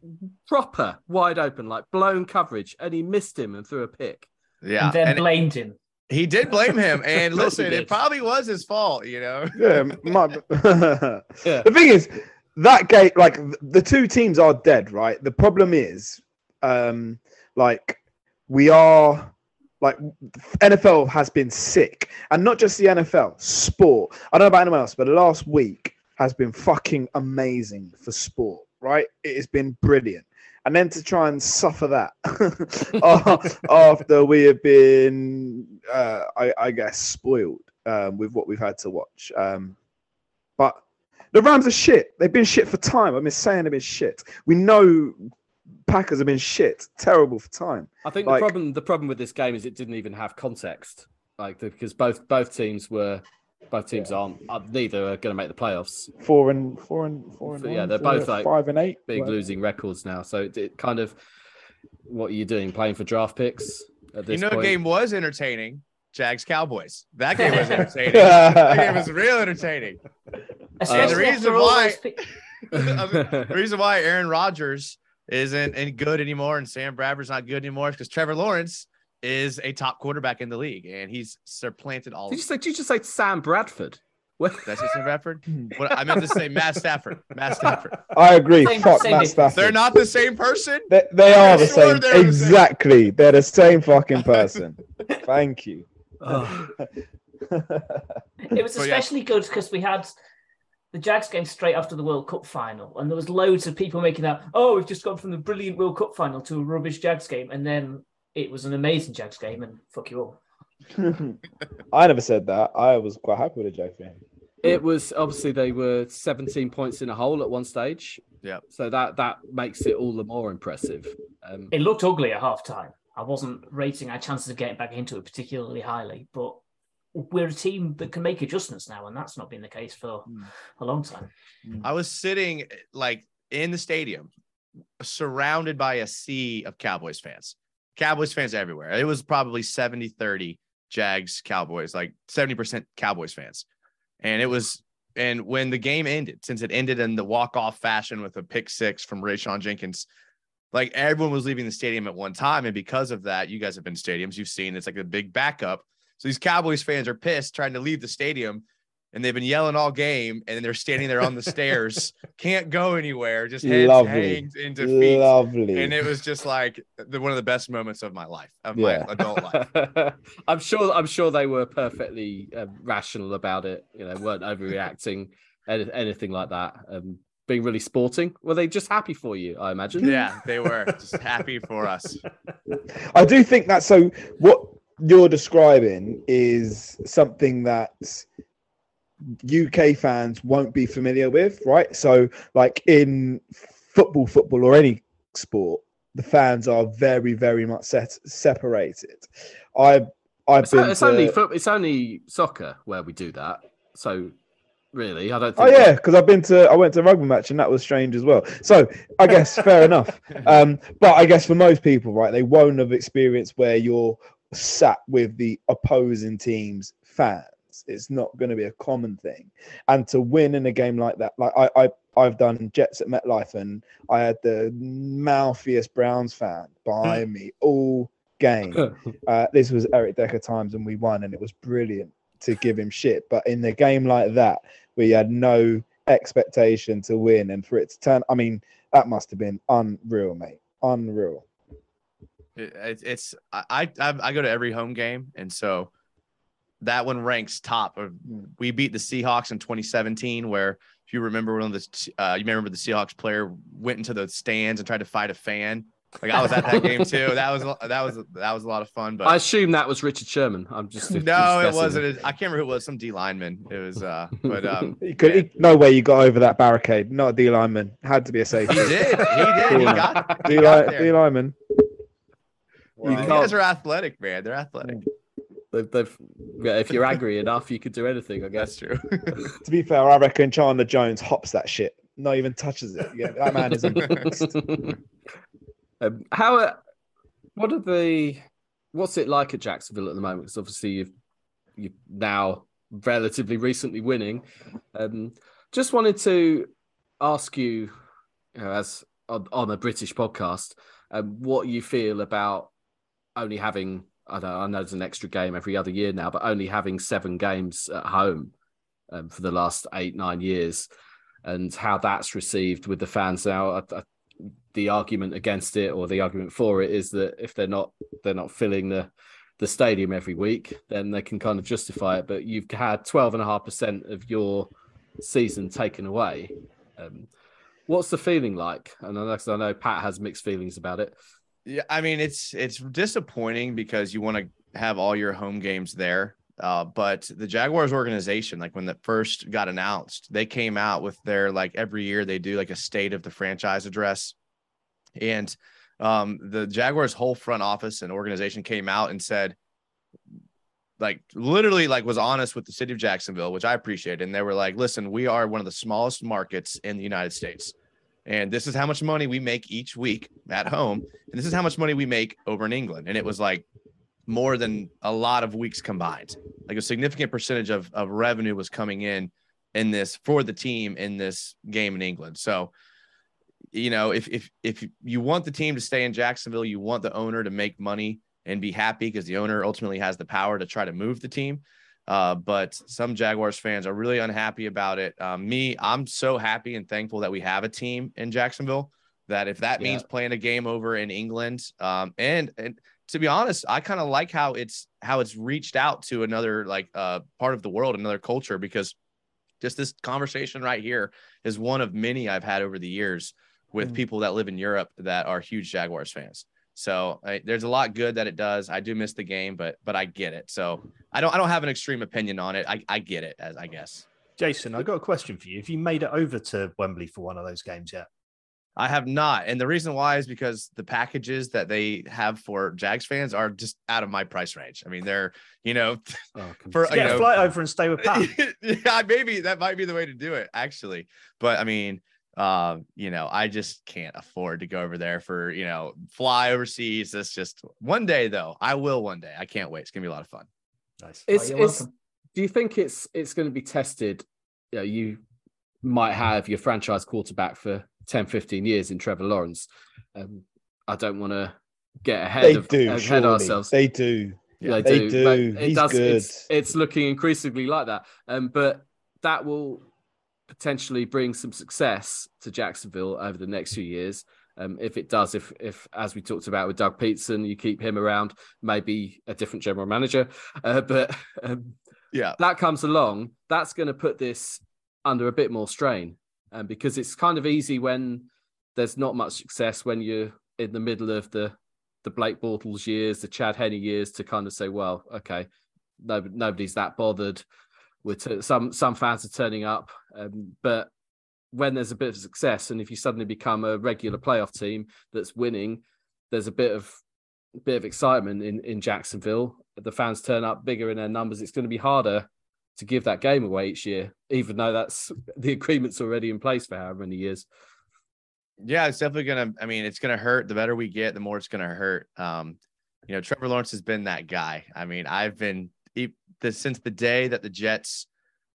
proper wide open, like blown coverage, and he missed him and threw a pick. Yeah. And then and blamed him. He did blame him. And listen, it probably was his fault, you know? Yeah. My, yeah. The thing is, that game, like the two teams are dead, right? The problem is, um, like, we are like NFL has been sick, and not just the NFL, sport. I don't know about anyone else, but the last week has been fucking amazing for sport, right? It has been brilliant and then to try and suffer that after we have been, uh, I, I, guess, spoiled um, with what we've had to watch. Um, but the Rams are shit. They've been shit for time. I'm just saying they've been shit. We know Packers have been shit, terrible for time. I think like, the problem the problem with this game is it didn't even have context, like because both both teams were both teams yeah. aren't. Uh, neither are going to make the playoffs. Four and four and four and yeah, one, they're both like five and eight. Big losing records now. So it, it, kind of what are you doing? Playing for draft picks? At this you know, point? the game was entertaining. Jags Cowboys. That game was entertaining. that game was real entertaining. the reason why the reason why Aaron Rodgers isn't any good anymore and Sam Bradford's not good anymore because Trevor Lawrence is a top quarterback in the league and he's supplanted all. Did you say? Did you just say Sam Bradford? What? That's Sam Bradford. Hmm. What I meant to say, Matt Stafford. Matt Stafford. I agree. Same, Fuck same Matt Stafford. They're not the same person. They, they are the sure same. Exactly. The same. They're the same fucking person. Thank you. Oh. it was especially yeah. good because we had the Jags game straight after the World Cup final, and there was loads of people making that. Oh, we've just gone from the brilliant World Cup final to a rubbish Jags game, and then it was an amazing Jags game, and fuck you all. I never said that. I was quite happy with the Jags game. It was obviously they were 17 points in a hole at one stage. Yeah. So that that makes it all the more impressive. Um, it looked ugly at half time. I wasn't rating our chances of getting back into it particularly highly, but we're a team that mm. can make adjustments now, and that's not been the case for mm. a long time. Mm. I was sitting eh, like in the stadium, surrounded by a sea of Cowboys fans. Cowboys fans everywhere. It was probably 70 30 Jags Cowboys, like 70% Cowboys fans. And it was, and when the game ended, since it ended in the walk off fashion with a pick six from Rayshawn Jenkins, like everyone was leaving the stadium at one time. And because of that, you guys have been stadiums, you've seen it's like a big backup. So these Cowboys fans are pissed trying to leave the stadium and they've been yelling all game and they're standing there on the stairs, can't go anywhere, just heads Lovely. in defeat. Lovely. And it was just like the, one of the best moments of my life, of yeah. my adult life. I'm sure I'm sure they were perfectly uh, rational about it, you know, weren't overreacting, anything like that. Um, being really sporting. Were they just happy for you? I imagine. Yeah, they were just happy for us. I do think that. So what you're describing is something that UK fans won't be familiar with, right? So, like in football, football, or any sport, the fans are very, very much set, separated. I, I've it's, been. It's to... only it's only soccer where we do that. So, really, I don't. oh yeah, because I've been to I went to a rugby match and that was strange as well. So I guess fair enough. Um, but I guess for most people, right, they won't have experienced where you're sat with the opposing team's fans. It's not going to be a common thing. And to win in a game like that, like I, I I've done Jets at MetLife and I had the mouthiest Browns fan behind me all game. Uh, this was Eric Decker times and we won and it was brilliant to give him shit. But in a game like that, we had no expectation to win and for it to turn, I mean, that must have been unreal, mate. Unreal. It, it's I, I I go to every home game, and so that one ranks top. Of, we beat the Seahawks in 2017, where if you remember one of the uh, you remember the Seahawks player went into the stands and tried to fight a fan. Like I was at that game too. That was that was that was a lot of fun. But I assume that was Richard Sherman. I'm just no, it wasn't. I can't remember who it was. Some D lineman. It was. uh But um, you could, yeah. no way you got over that barricade. Not a D lineman. Had to be a safety. He did. He did. He got. D lineman. Well, you guys are athletic, man. They're athletic. They've, they've, yeah, if you're angry enough, you could do anything. I guess. true. to be fair, I reckon Chandler Jones hops that shit. Not even touches it. Yeah, that man is um, how? Uh, what are the? What's it like at Jacksonville at the moment? Because obviously you've you now relatively recently winning. Um, just wanted to ask you, you know, as on, on, a British podcast, um, what you feel about only having I know I know there's an extra game every other year now, but only having seven games at home um, for the last eight nine years, and how that's received with the fans now. I, I, the argument against it or the argument for it is that if they're not they're not filling the the stadium every week, then they can kind of justify it. But you've had twelve and a half percent of your season taken away. Um, what's the feeling like? And I know Pat has mixed feelings about it. Yeah, I mean it's it's disappointing because you want to have all your home games there. Uh, but the Jaguars organization, like when that first got announced, they came out with their like every year they do like a state of the franchise address, and um, the Jaguars' whole front office and organization came out and said, like literally like was honest with the city of Jacksonville, which I appreciate. And they were like, listen, we are one of the smallest markets in the United States and this is how much money we make each week at home and this is how much money we make over in england and it was like more than a lot of weeks combined. Like a significant percentage of, of revenue was coming in in this for the team in this game in England. So, you know, if if if you want the team to stay in Jacksonville, you want the owner to make money and be happy because the owner ultimately has the power to try to move the team. Uh, but some Jaguars fans are really unhappy about it. Um, me, I'm so happy and thankful that we have a team in Jacksonville. That if that yeah. means playing a game over in England, um, and and to be honest, I kind of like how it's how it's reached out to another like uh part of the world, another culture, because just this conversation right here is one of many I've had over the years with mm people that live in Europe that are huge Jaguars fans. So I, there's a lot good that it does. I do miss the game, but but I get it. So I don't I don't have an extreme opinion on it. I, I get it as I guess. Jason, I got a question for you. Have you made it over to Wembley for one of those games yet? I have not, and the reason why is because the packages that they have for Jags fans are just out of my price range. I mean, they're you know, oh, for you know, fly over and stay with Pat. yeah, maybe that might be the way to do it, actually. But I mean, um, you know, I just can't afford to go over there for you know fly overseas. That's just one day though. I will one day. I can't wait. It's gonna be a lot of fun. Nice. It's, oh, it's, do you think it's it's going to be tested? You know, you might have your franchise quarterback for 10, 15 years in Trevor Lawrence. Um, I don't want to get ahead they of do, ahead surely. ourselves. They do. Yeah, they, they do. do. It He's does. Good. It's, it's looking increasingly like that. Um, but that will potentially bring some success to Jacksonville over the next few years. Um, if it does, if if as we talked about with Doug Pederson, you keep him around, maybe a different general manager. Uh, but um, yeah, that comes along. That's going to put this under a bit more strain, um, because it's kind of easy when there's not much success when you're in the middle of the the Blake Bortles years, the Chad Henne years, to kind of say, well, okay, no, nobody's that bothered. With t- some some fans are turning up, um, but when there's a bit of success, and if you suddenly become a regular playoff team that's winning, there's a bit of bit of excitement in in Jacksonville. The fans turn up bigger in their numbers. It's going to be harder to give that game away each year, even though that's the agreement's already in place for however many years. Yeah, it's definitely gonna. I mean, it's gonna hurt. The better we get, the more it's gonna hurt. Um, you know, Trevor Lawrence has been that guy. I mean, I've been since the day that the Jets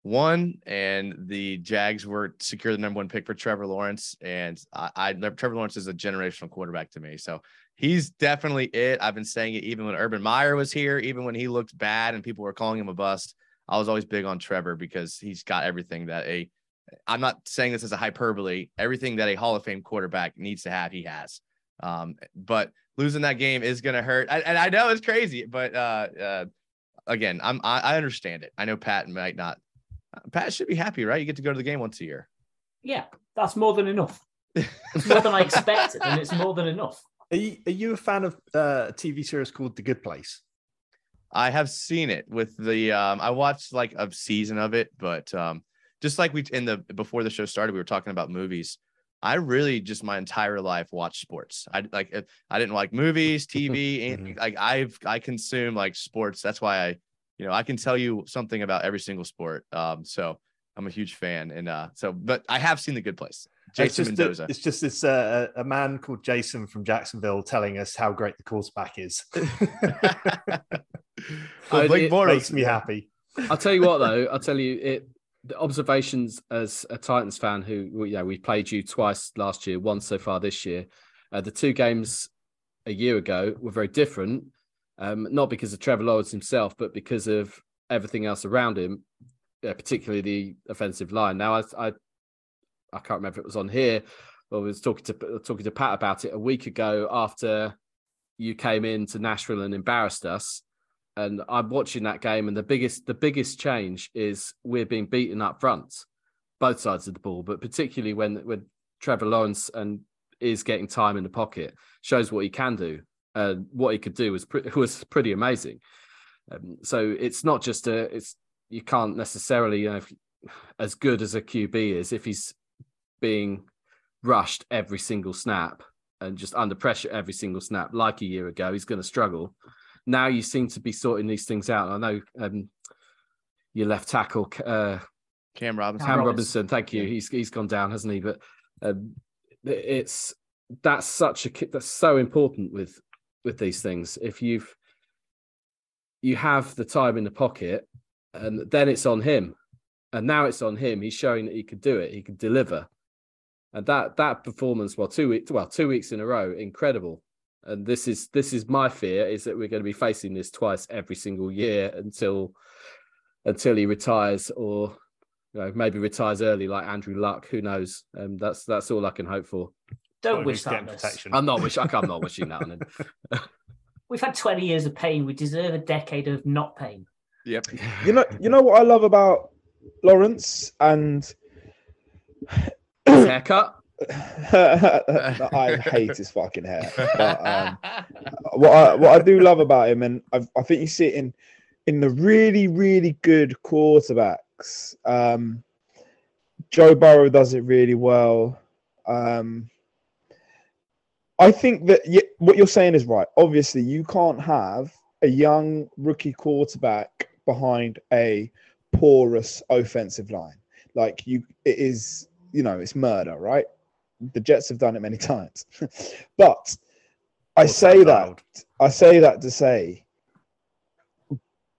won and the Jags were secure the number one pick for Trevor Lawrence. And I, I Trevor Lawrence is a generational quarterback to me. So he's definitely it. I've been saying it even when Urban Meyer was here, even when he looked bad and people were calling him a bust. I was always big on Trevor because he's got everything that a I'm not saying this as a hyperbole, everything that a Hall of Fame quarterback needs to have, he has. Um, but losing that game is going to hurt. I, and I know it's crazy, but uh, uh, again, I'm I, I understand it. I know Pat might not. Pat should be happy, right? You get to go to the game once a year. Yeah, that's more than enough. It's more than I expected, and it's more than enough. Are you, are you a fan of uh, a TV series called The Good Place? I have seen it with the um, I watched like a season of it, but um, just like we in the before the show started, we were talking about movies. I really just my entire life watched sports. I like I didn't like movies, TV, and mm-hmm. like I've I consume like sports. That's why I, you know, I can tell you something about every single sport. Um, so I'm a huge fan, and uh, so but I have seen The Good Place. Jason it's Mendoza. A, it's just this uh, a man called Jason from Jacksonville telling us how great the quarterback is. well, Blake Bortles makes me happy. I'll tell you what, though. I'll tell you it the observations as a Titans fan who, yeah, we played you twice last year, once so far this year. Uh, the two games a year ago were very different, um, not because of Trevor Lawrence himself, but because of everything else around him, uh, particularly the offensive line. Now, I, I, I can't remember if it was on here, but I was talking to talking to Pat about it a week ago after you came in to Nashville and embarrassed us and I'm watching that game, and the biggest the biggest change is we're being beaten up front, both sides of the ball, but particularly when when Trevor Lawrence and is getting time in the pocket shows what he can do. Uh, what he could do was pre- was pretty amazing. Um, so it's not just a it's you can't necessarily you know if, as good as a QB is if he's being rushed every single snap and just under pressure every single snap like a year ago he's going to struggle now you seem to be sorting these things out. I know um, your left tackle, uh, Cam Robinson. Cam Robinson, thank you. He's he's gone down, hasn't he? But um, it's that's such a that's so important with with these things. If you've you have the time in the pocket, and then it's on him. And now it's on him. He's showing that he could do it. He could deliver. And that that performance, well, two weeks, well, two weeks in a row, incredible. And this is this is my fear is that we're going to be facing this twice every single year until until he retires or you know, maybe retires early like Andrew Luck. Who knows? And um, that's that's all I can hope for. Don't wish that. Protection. I'm not wishing. I'm not wishing that on him. We've had 20 years of pain. We deserve a decade of not pain. Yep. You know, you know what I love about Lawrence and haircut. I hate his fucking hair. But, um, what I what I do love about him, and I, I think you see it in in the really really good quarterbacks. Um, Joe Burrow does it really well. Um, I think that what you're saying is right. Obviously, you can't have a young rookie quarterback behind a porous offensive line. Like you, it is, you know, it's murder, right? The Jets have done it many times. but I say that, I say that to say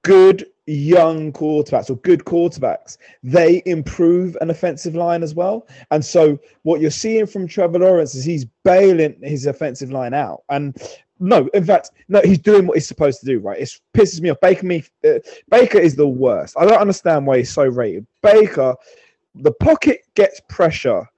good young quarterbacks or good quarterbacks, they improve an offensive line as well. And so what you're seeing from Trevor Lawrence is he's bailing his offensive line out. And no, in fact, no, he's doing what he's supposed to do, right? It pisses me off. Baker me uh, Baker is the worst. I don't understand why he's so rated. Baker, the pocket gets pressure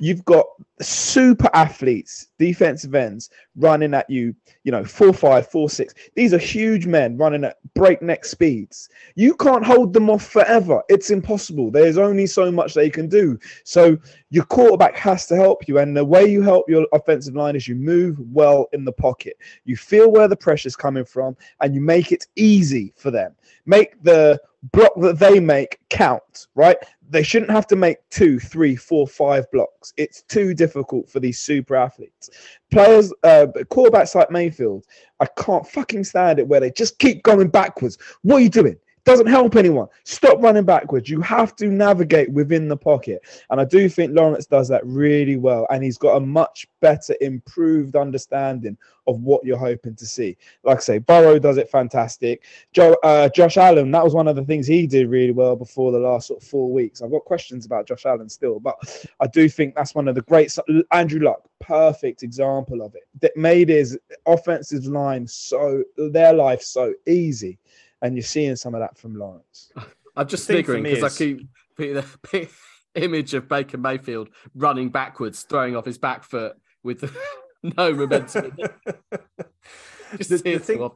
You've got super athletes, defensive ends running at you, you know, four five, four six. These are huge men running at breakneck speeds. You can't hold them off forever. It's impossible. There's only so much they can do. So your quarterback has to help you. And the way you help your offensive line is you move well in the pocket. You feel where the pressure's coming from and you make it easy for them. Make the block that they make count, right? They shouldn't have to make two, three, four, five blocks. It's too difficult for these super athletes. Players, uh, quarterbacks like Mayfield, I can't fucking stand it where they just keep going backwards. What are you doing? Doesn't help anyone. Stop running backwards. You have to navigate within the pocket. And I do think Lawrence does that really well. And he's got a much better, improved understanding of what you're hoping to see. Like I say, Burrow does it fantastic. Joe, uh, Josh Allen, that was one of the things he did really well before the last sort of four weeks. I've got questions about Josh Allen still, but I do think that's one of the great. Andrew Luck, perfect example of it. That made his offensive line so their life so easy and you're seeing some of that from Lawrence. I'm just figuring because is... I keep the image of Baker Mayfield running backwards, throwing off his back foot with no momentum. the, the, thing,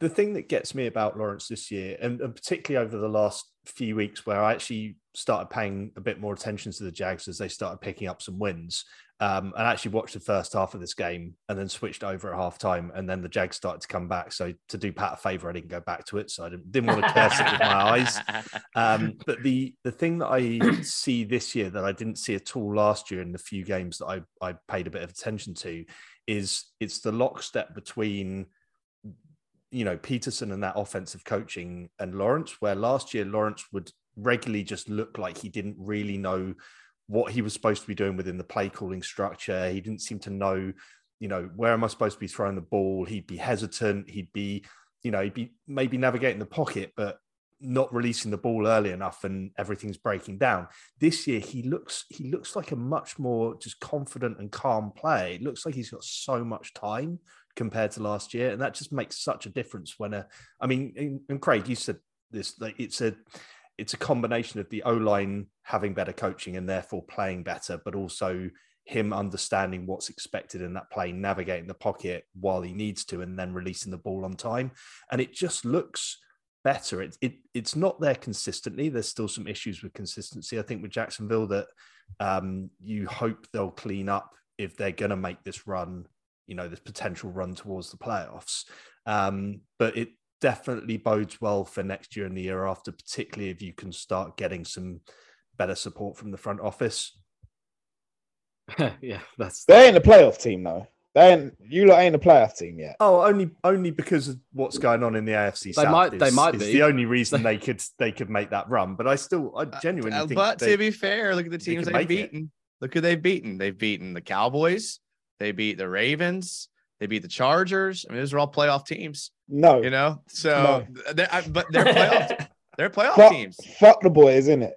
the thing that gets me about Lawrence this year, and, and particularly over the last few weeks, where I actually started paying a bit more attention to the Jags as they started picking up some wins, um, and actually watched the first half of this game and then switched over at half time. And then the Jags started to come back. So to do Pat a favor, I didn't go back to it. So I didn't, didn't want to curse it with my eyes. Um, but the, the thing that I see this year that I didn't see at all last year in the few games that I, I paid a bit of attention to is it's the lockstep between you know Pederson and that offensive coaching and Lawrence, where last year Lawrence would regularly just look like he didn't really know what he was supposed to be doing within the play calling structure. He didn't seem to know, you know, where am I supposed to be throwing the ball? He'd be hesitant. He'd be, you know, he'd be maybe navigating the pocket, but not releasing the ball early enough and everything's breaking down. This year he looks he looks like a much more just confident and calm play. It looks like he's got so much time compared to last year. And that just makes such a difference when a I mean and Craig, you said this it's a it's a combination of the O line having better coaching and therefore playing better, but also him understanding what's expected in that play, navigating the pocket while he needs to, and then releasing the ball on time. And it just looks better. It, it it's not there consistently. There's still some issues with consistency. I think with Jacksonville that um, you hope they'll clean up if they're going to make this run. You know, this potential run towards the playoffs. Um, but it definitely bodes well for next year and the year after, particularly if you can start getting some better support from the front office. yeah, that's they ain't a playoff team though. They ain't you lot ain't a playoff team yet. Oh, only only because of what's going on in the AFC they South. Might, is, they might be the only reason they could they could make that run. But I still I uh, genuinely uh, think. But they, to be fair, look at the teams they they've beaten. It. Look who they've beaten. They've beaten the Cowboys. They beat the Ravens. They beat the Chargers. I mean, those are all playoff teams. No, you know. So, no. they're, but they're playoff. they're playoff fuck, teams. Fuck the boys, isn't it?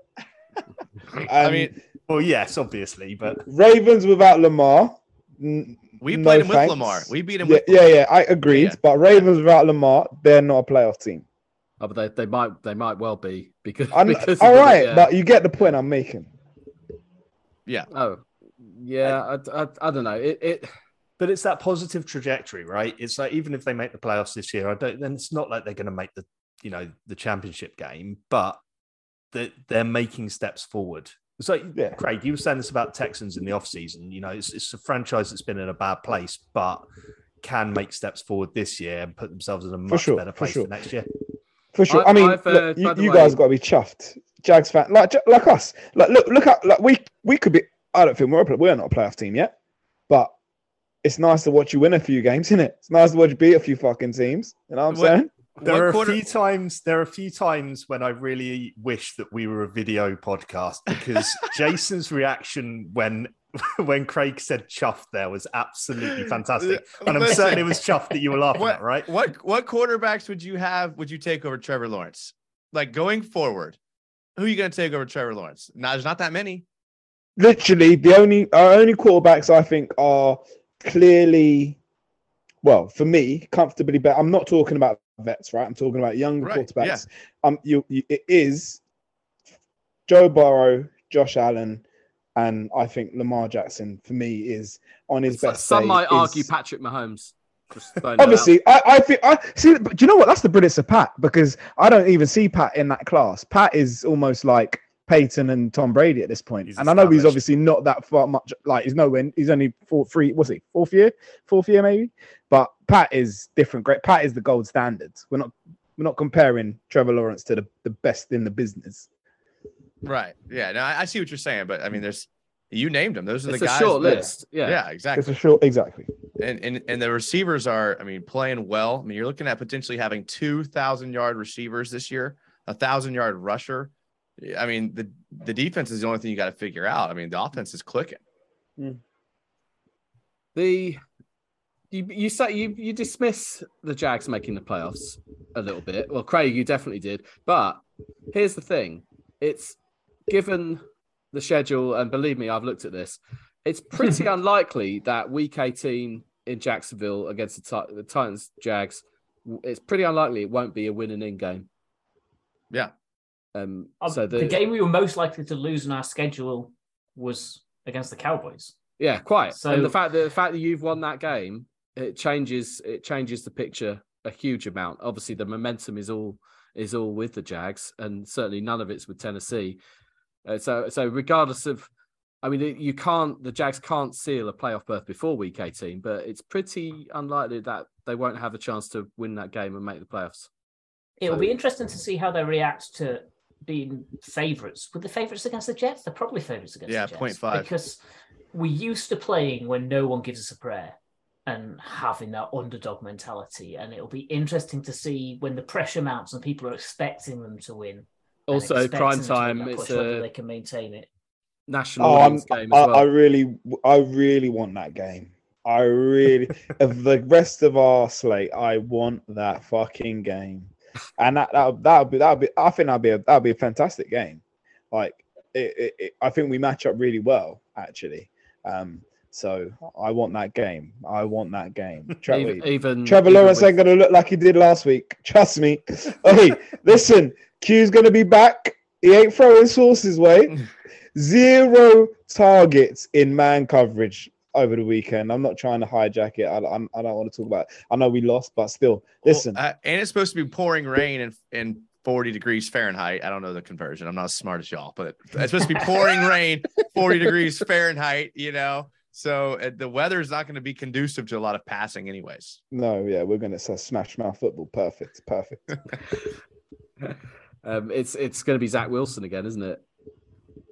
I um, mean, well, yes, obviously, but Ravens without Lamar. we played no him with Lamar. We beat him. Yeah, with yeah, yeah, I agreed. Yeah. But Ravens without Lamar, they're not a playoff team. Oh, but they, they might they might well be because. because all right, the, yeah. but you get the point I'm making. Yeah. Oh, yeah. I, I, I don't know. It, it but it's that positive trajectory, right? It's like even if they make the playoffs this year, I don't. Then it's not like they're going to make the you know the championship game, but that they're making steps forward. So, yeah. Craig, you were saying this about Texans in the offseason. You know, it's, it's a franchise that's been in a bad place, but can make steps forward this year and put themselves in a much sure, better place for, sure. for, next year. For sure. I, I mean, uh, look, you, you way, guys got to be chuffed. Jags fan, like like us. Like, look, look at like we we could be. I don't think we're a, we're not a playoff team yet, but it's nice to watch you win a few games, isn't it? It's nice to watch you beat a few fucking teams. You know what I'm what, saying? There are quarter... a few times. There are a few times when I really wish that we were a video podcast because Jason's reaction when when Craig said "chuffed" there was absolutely fantastic, and I'm Listen, certain it was chuffed that you were laughing what, at. Right? What what quarterbacks would you have? Would you take over Trevor Lawrence? Like going forward, who are you going to take over Trevor Lawrence? Now, there's not that many. Literally, the only our only quarterbacks I think are clearly, well, for me, comfortably better. I'm not talking about vets, right? I'm talking about younger right, quarterbacks. Yeah. Um, you, you, it is Joe Burrow, Josh Allen, and I think Lamar Jackson for me is on his best. Some might is... argue Patrick Mahomes. Obviously, I, I think I see. But do you know what? That's the brilliance of Pat because I don't even see Pat in that class. Pat is almost like Peyton and Tom Brady at this point. He's and I know he's obviously not that far much like he's no nowhere. He's only four, three. What's he? Fourth year, fourth year maybe. But Pat is different. Great. Pat is the gold standard. We're not we're not comparing Trevor Lawrence to the, the best in the business. Right. Yeah. No, I, I see what you're saying, but I mean, there's you named them. Those are it's the guys. short that, list. Yeah. Yeah. Exactly. It's a short. Exactly. And and and the receivers are, I mean, playing well. I mean, you're looking at potentially having two thousand yard receivers this year, a thousand yard rusher. I mean, the the defense is the only thing you got to figure out. I mean, the offense is clicking. Mm. The you you say you you dismiss the Jags making the playoffs a little bit. Well, Craig, you definitely did. But here's the thing: it's given the schedule, and believe me, I've looked at this. It's pretty unlikely that Week 18 in Jacksonville against the, the Titans Jags. It's pretty unlikely it won't be a winning in game. Yeah, um, um, so the, the, game we were most likely to lose in our schedule was against the Cowboys. Yeah, quite. So and the fact that the fact that you've won that game, it changes it changes the picture a huge amount. Obviously, the momentum is all is all with the Jags, and certainly none of it's with Tennessee. Uh, so so regardless of, I mean, you can't the Jags can't seal a playoff berth before Week 18, but it's pretty unlikely that they won't have a chance to win that game and make the playoffs. It'll so, be interesting to see how they react to being favourites. With the favourites against the Jets? They're probably favourites against yeah, the Jets. point five. Because we're used to playing when no one gives us a prayer and having that underdog mentality. And it'll be interesting to see when the pressure mounts and people are expecting them to win. Also, prime time. It's a... they can maintain it. National oh, game as well. I really, I really want that game. I really, of the rest of our slate, I want that fucking game and that that that would be that would be I think that'd be a that'd be a fantastic game. Like it, it, it, I think we match up really well actually. Um, so I want that game. I want that game. Tra- even, even Trevor Lawrence with... ain't gonna look like he did last week. Trust me. hey, listen, Q's gonna be back. He ain't throwing sources way. Zero targets in man coverage over the weekend. I'm not trying to hijack it. I, I'm, I do not want to talk about. It. I know we lost, but still, listen. Well, uh, and it's supposed to be pouring rain and and 40 degrees Fahrenheit. I don't know the conversion. I'm not as smart as y'all, but it's supposed to be pouring rain, 40 degrees Fahrenheit. You know, so uh, the weather is not going to be conducive to a lot of passing, anyways. No, yeah, we're going to smash mouth football. Perfect, perfect. um, it's it's going to be Zach Wilson again, isn't it?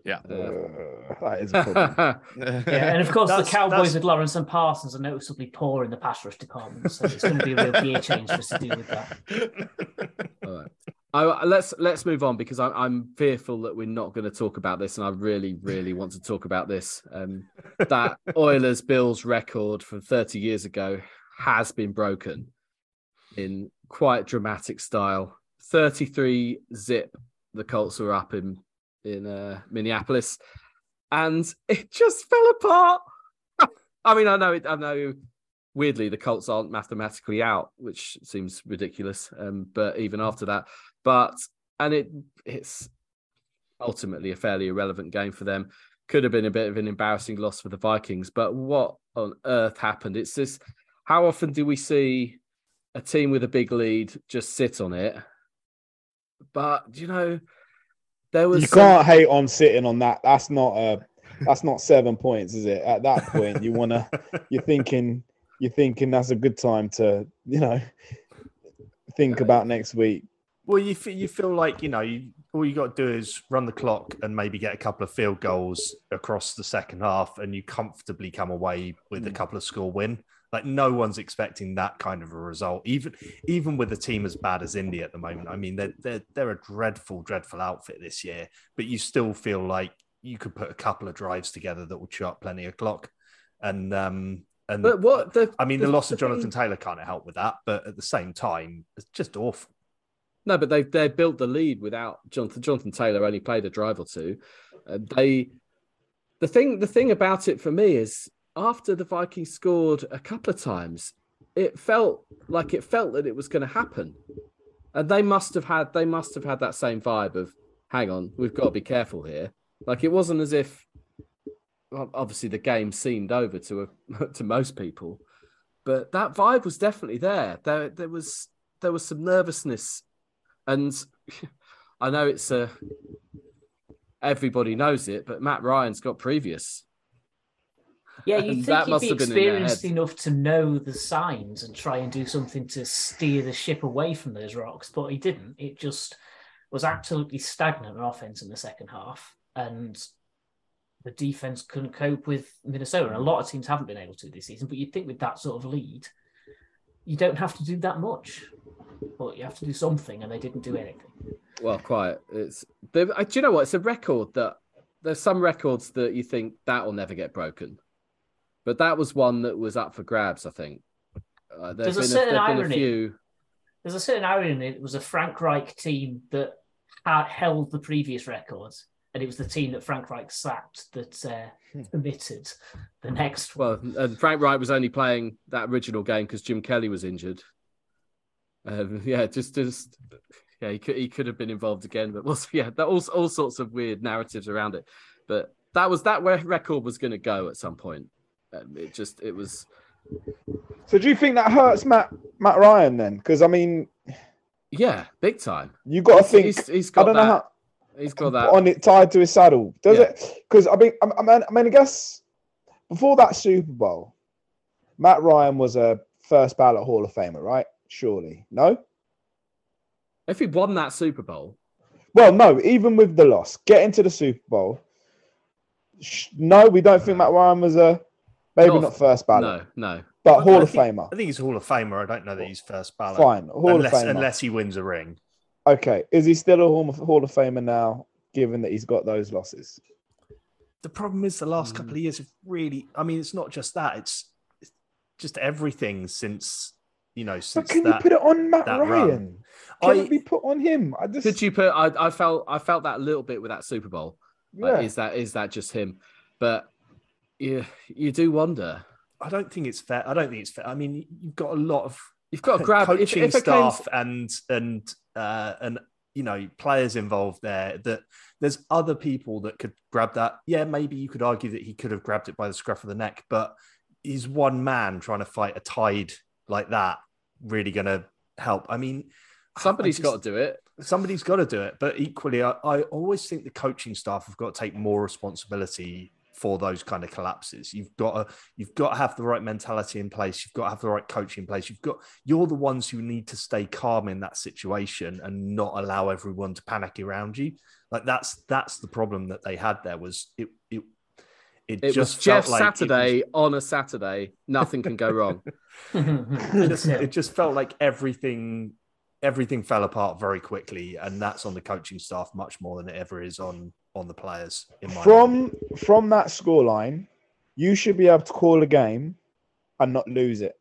Yeah. Uh, that is a problem. yeah, and of course, that's, the Cowboys that's... with Lawrence and Parsons are noticeably poor in the pass rush department, so it's going to be a real gear change for us to deal with that. All right. I, let's let's move on because I, I'm fearful that we're not going to talk about this, and I really, really want to talk about this. Um, that Oilers Bills record from 30 years ago. has been broken in quite dramatic style. 33 zip, the Colts were up in in uh, Minneapolis, and it just fell apart. I mean, I know, it, I know. Weirdly, the Colts aren't mathematically out, which seems ridiculous. Um, but even after that, but and it it's ultimately a fairly irrelevant game for them. Could have been a bit of an embarrassing loss for the Vikings, but what on earth happened? It's this. how often do we see a team with a big lead just sit on it? But you know, there was you some... can't hate on sitting on that. That's not a that's not seven points, is it? At that point, you wanna you're thinking you're thinking that's a good time to you know think about next week. Well, you feel, you feel like you know you, all you got to do is run the clock and maybe get a couple of field goals across the second half, and you comfortably come away with mm. a couple of score win. Like no one's expecting that kind of a result, even even with a team as bad as Indy at the moment. I mean, they're they're they're a dreadful, dreadful outfit this year, but you still feel like you could put a couple of drives together that will chew up plenty of clock. And um and but what the, I mean, the, the loss of Jonathan thing... Taylor can't help with that, but at the same time, it's just awful. No, but they they built the lead without Jonathan. Jonathan Taylor only played a drive or two. Uh, they the thing the thing about it for me is after the Vikings scored a couple of times, it felt like it felt that it was going to happen, and they must have had they must have had that same vibe of, hang on, we've got to be careful here. Like it wasn't as if, obviously the game seemed over to a, to most people, but that vibe was definitely there. There there was there was some nervousness, and I know it's a everybody knows it, but Matt Ryan's got previous yeah, you think he'd be experienced enough to know the signs and try and do something to steer the ship away from those rocks, but he didn't. It just was absolutely stagnant on offense in the second half, and the defense couldn't cope with Minnesota. And a lot of teams haven't been able to this season, but you'd think with that sort of lead, you don't have to do that much, but you have to do something, and they didn't do anything. Well, quite. It's do you know what? It's a record that there's some records that you think that will never get broken but that was one that was up for grabs. I think uh, there's a certain a, irony. A few... There's a certain irony. It was a Frank Reich team that held the previous records, and it was the team that Frank Reich sacked that uh, hmm. the next one. Well, and Frank Reich was only playing that original game because Jim Kelly was injured. Um, yeah, just just yeah, he could he could have been involved again, but we'll yeah, that all all sorts of weird narratives around it. But that was that where record was going to go at some point. Um, it just it was. So do you think that hurts Matt Matt Ryan then? Because I mean, yeah, big time. You got to think. He's, he's got I don't that. Know how, he's got that on it tied to his saddle. Does yeah. it? Because I mean, I mean, I mean, I guess before that Super Bowl, Matt Ryan was a first ballot Hall of Famer, right? Surely, no. If he won that Super Bowl, well, no. Even with the loss, get into the Super Bowl. No, we don't think Matt Ryan was a Maybe not, not first ballot. No, no. But Hall of think, Famer. I think he's Hall of Famer. I don't know that he's first ballot. Fine, Hall unless, of Famer. Unless he wins a ring. Okay. Is he still a Hall of, Hall of Famer now, given that he's got those losses? The problem is the last mm. couple of years have really, I mean, it's not just that, it's, it's just everything since, you know, since but can that, you put it on Matt Ryan? Run. Can I, it be put on him? I just... Could you put, I, I felt, I felt that a little bit with that Super Bowl. Yeah. Like, is that, is that just him? But you, you do wonder I don't think it's fair. I don't think it's fair. I mean, you've got a lot of you've got a grab coaching if, if staff and and uh, and you know players involved there. That there's other people that could grab that. Yeah, maybe you could argue that he could have grabbed it by the scruff of the neck, but is one man trying to fight a tide like that really going to help? I mean, somebody's got to do it. Somebody's got to do it. But equally, I, I always think the coaching staff have got to take more responsibility for those kind of collapses. You've got to you've got to have the right mentality in place. You've got to have the right coaching in place. You've got you're the ones who need to stay calm in that situation and not allow everyone to panic around you. Like that's that's the problem that they had there was it it it, it just was Jeff like Saturday was... on a Saturday. Nothing can go wrong. it, just, it just felt like everything everything fell apart very quickly, and that's on the coaching staff much more than it ever is on on the players. from from that scoreline, you should be able to call a game and not lose it.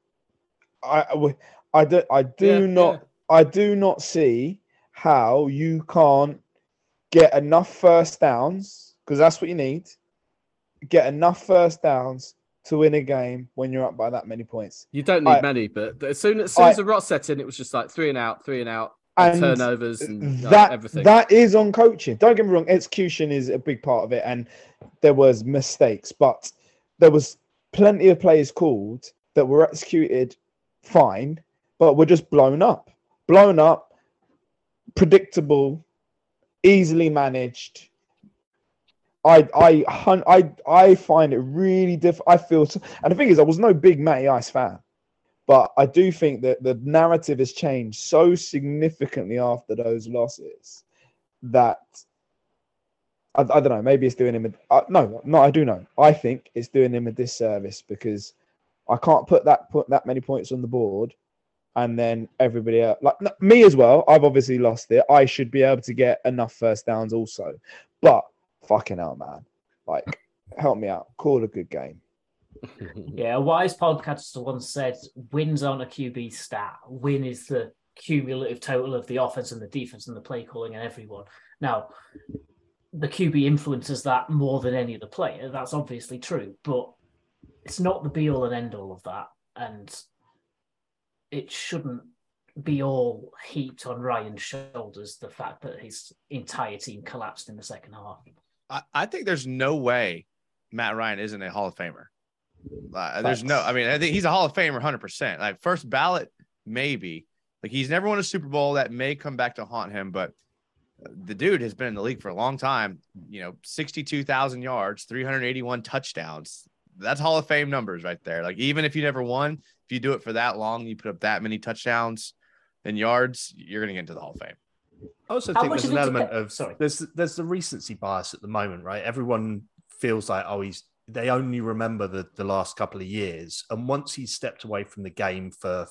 I I do I do yeah, not yeah. I do not see how you can't get enough first downs because that's what you need. Get enough first downs to win a game when you're up by that many points. You don't need I, many, but as soon as soon as the rot set in, it was just like three and out, three and out, and turnovers and that everything. That is on coaching. Don't get me wrong, execution is a big part of it, and there was mistakes, but there was plenty of plays called that were executed fine, but were just blown up, blown up, predictable, easily managed. I I I I find it really diff. I feel, and the thing is, I was no big Matty Ice fan. But I do think that the narrative has changed so significantly after those losses that I, I don't know. Maybe it's doing him. A, uh, no, no, I do know. I think it's doing him a disservice because I can't put that put that many points on the board, and then everybody else, like me as well. I've obviously lost it. I should be able to get enough first downs also, but fucking hell, man, like help me out. Call a good game. yeah, a wise podcaster once said, "Wins aren't a QB stat. Win is the cumulative total of the offense and the defense and the play calling and everyone." Now, the QB influences that more than any other player. That's obviously true, but it's not the be all and end all of that, and it shouldn't be all heaped on Ryan's shoulders. The fact that his entire team collapsed in the second half. I, I think there's no way Matt Ryan isn't a Hall of Famer. Uh, there's no, I mean, I think he's a Hall of Famer 100%. Like first ballot, maybe. Like he's never won a Super Bowl that may come back to haunt him, but the dude has been in the league for a long time. You know, 62,000 yards, 381 touchdowns. That's Hall of Fame numbers right there. Like even if you never won, if you do it for that long, you put up that many touchdowns and yards, you're going to get into the Hall of Fame. I also How think there's an element of sorry. There's there's the recency bias at the moment, right? Everyone feels like oh he's they only remember the, the last couple of years. And once he stepped away from the game for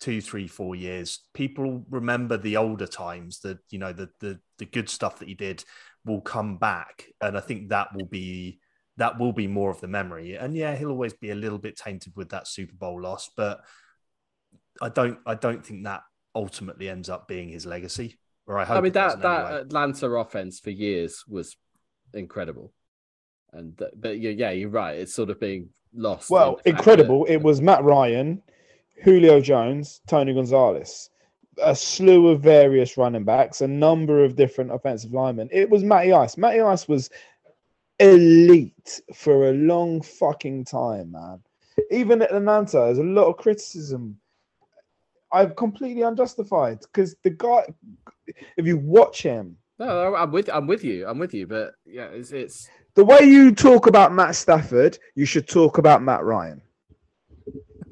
two, three, four years, people remember the older times, the you know, the the the good stuff that he did will come back. And I think that will be that will be more of the memory. And yeah, he'll always be a little bit tainted with that Super Bowl loss, but I don't I don't think that ultimately ends up being his legacy. Or I hope. I mean that that anyway. Atlanta offense for years was incredible. And but yeah, you're right. It's sort of being lost. Well, incredible. That... It was Matt Ryan, Julio Jones, Tony Gonzalez, a slew of various running backs, a number of different offensive linemen. It was Matty Ice. Matty Ice was elite for a long fucking time, man. Even at Atlanta, there's a lot of criticism. I've completely unjustified because the guy, if you watch him, no, I'm with I'm with you. I'm with you. But yeah, it's it's the way you talk about Matt Stafford, you should talk about Matt Ryan.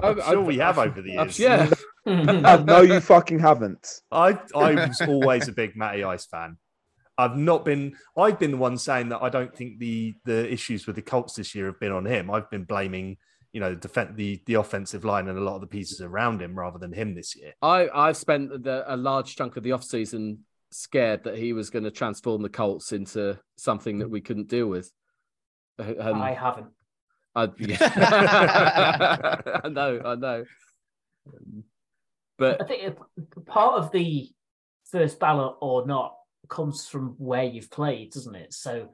I'm sure we have over the years. Yeah. Uh, no, you fucking haven't. I I was always a big Matty Ice fan. I've not been. I've been the one saying that I don't think the the issues with the Colts this year have been on him. I've been blaming you know defend the the offensive line and a lot of the pieces around him rather than him this year. I I've spent the, a large chunk of the offseason scared that he was going to transform the Colts into something that we couldn't deal with. Um, I haven't. I, yeah. I know, I know. But I think part of the first ballot or not comes from where you've played, doesn't it? So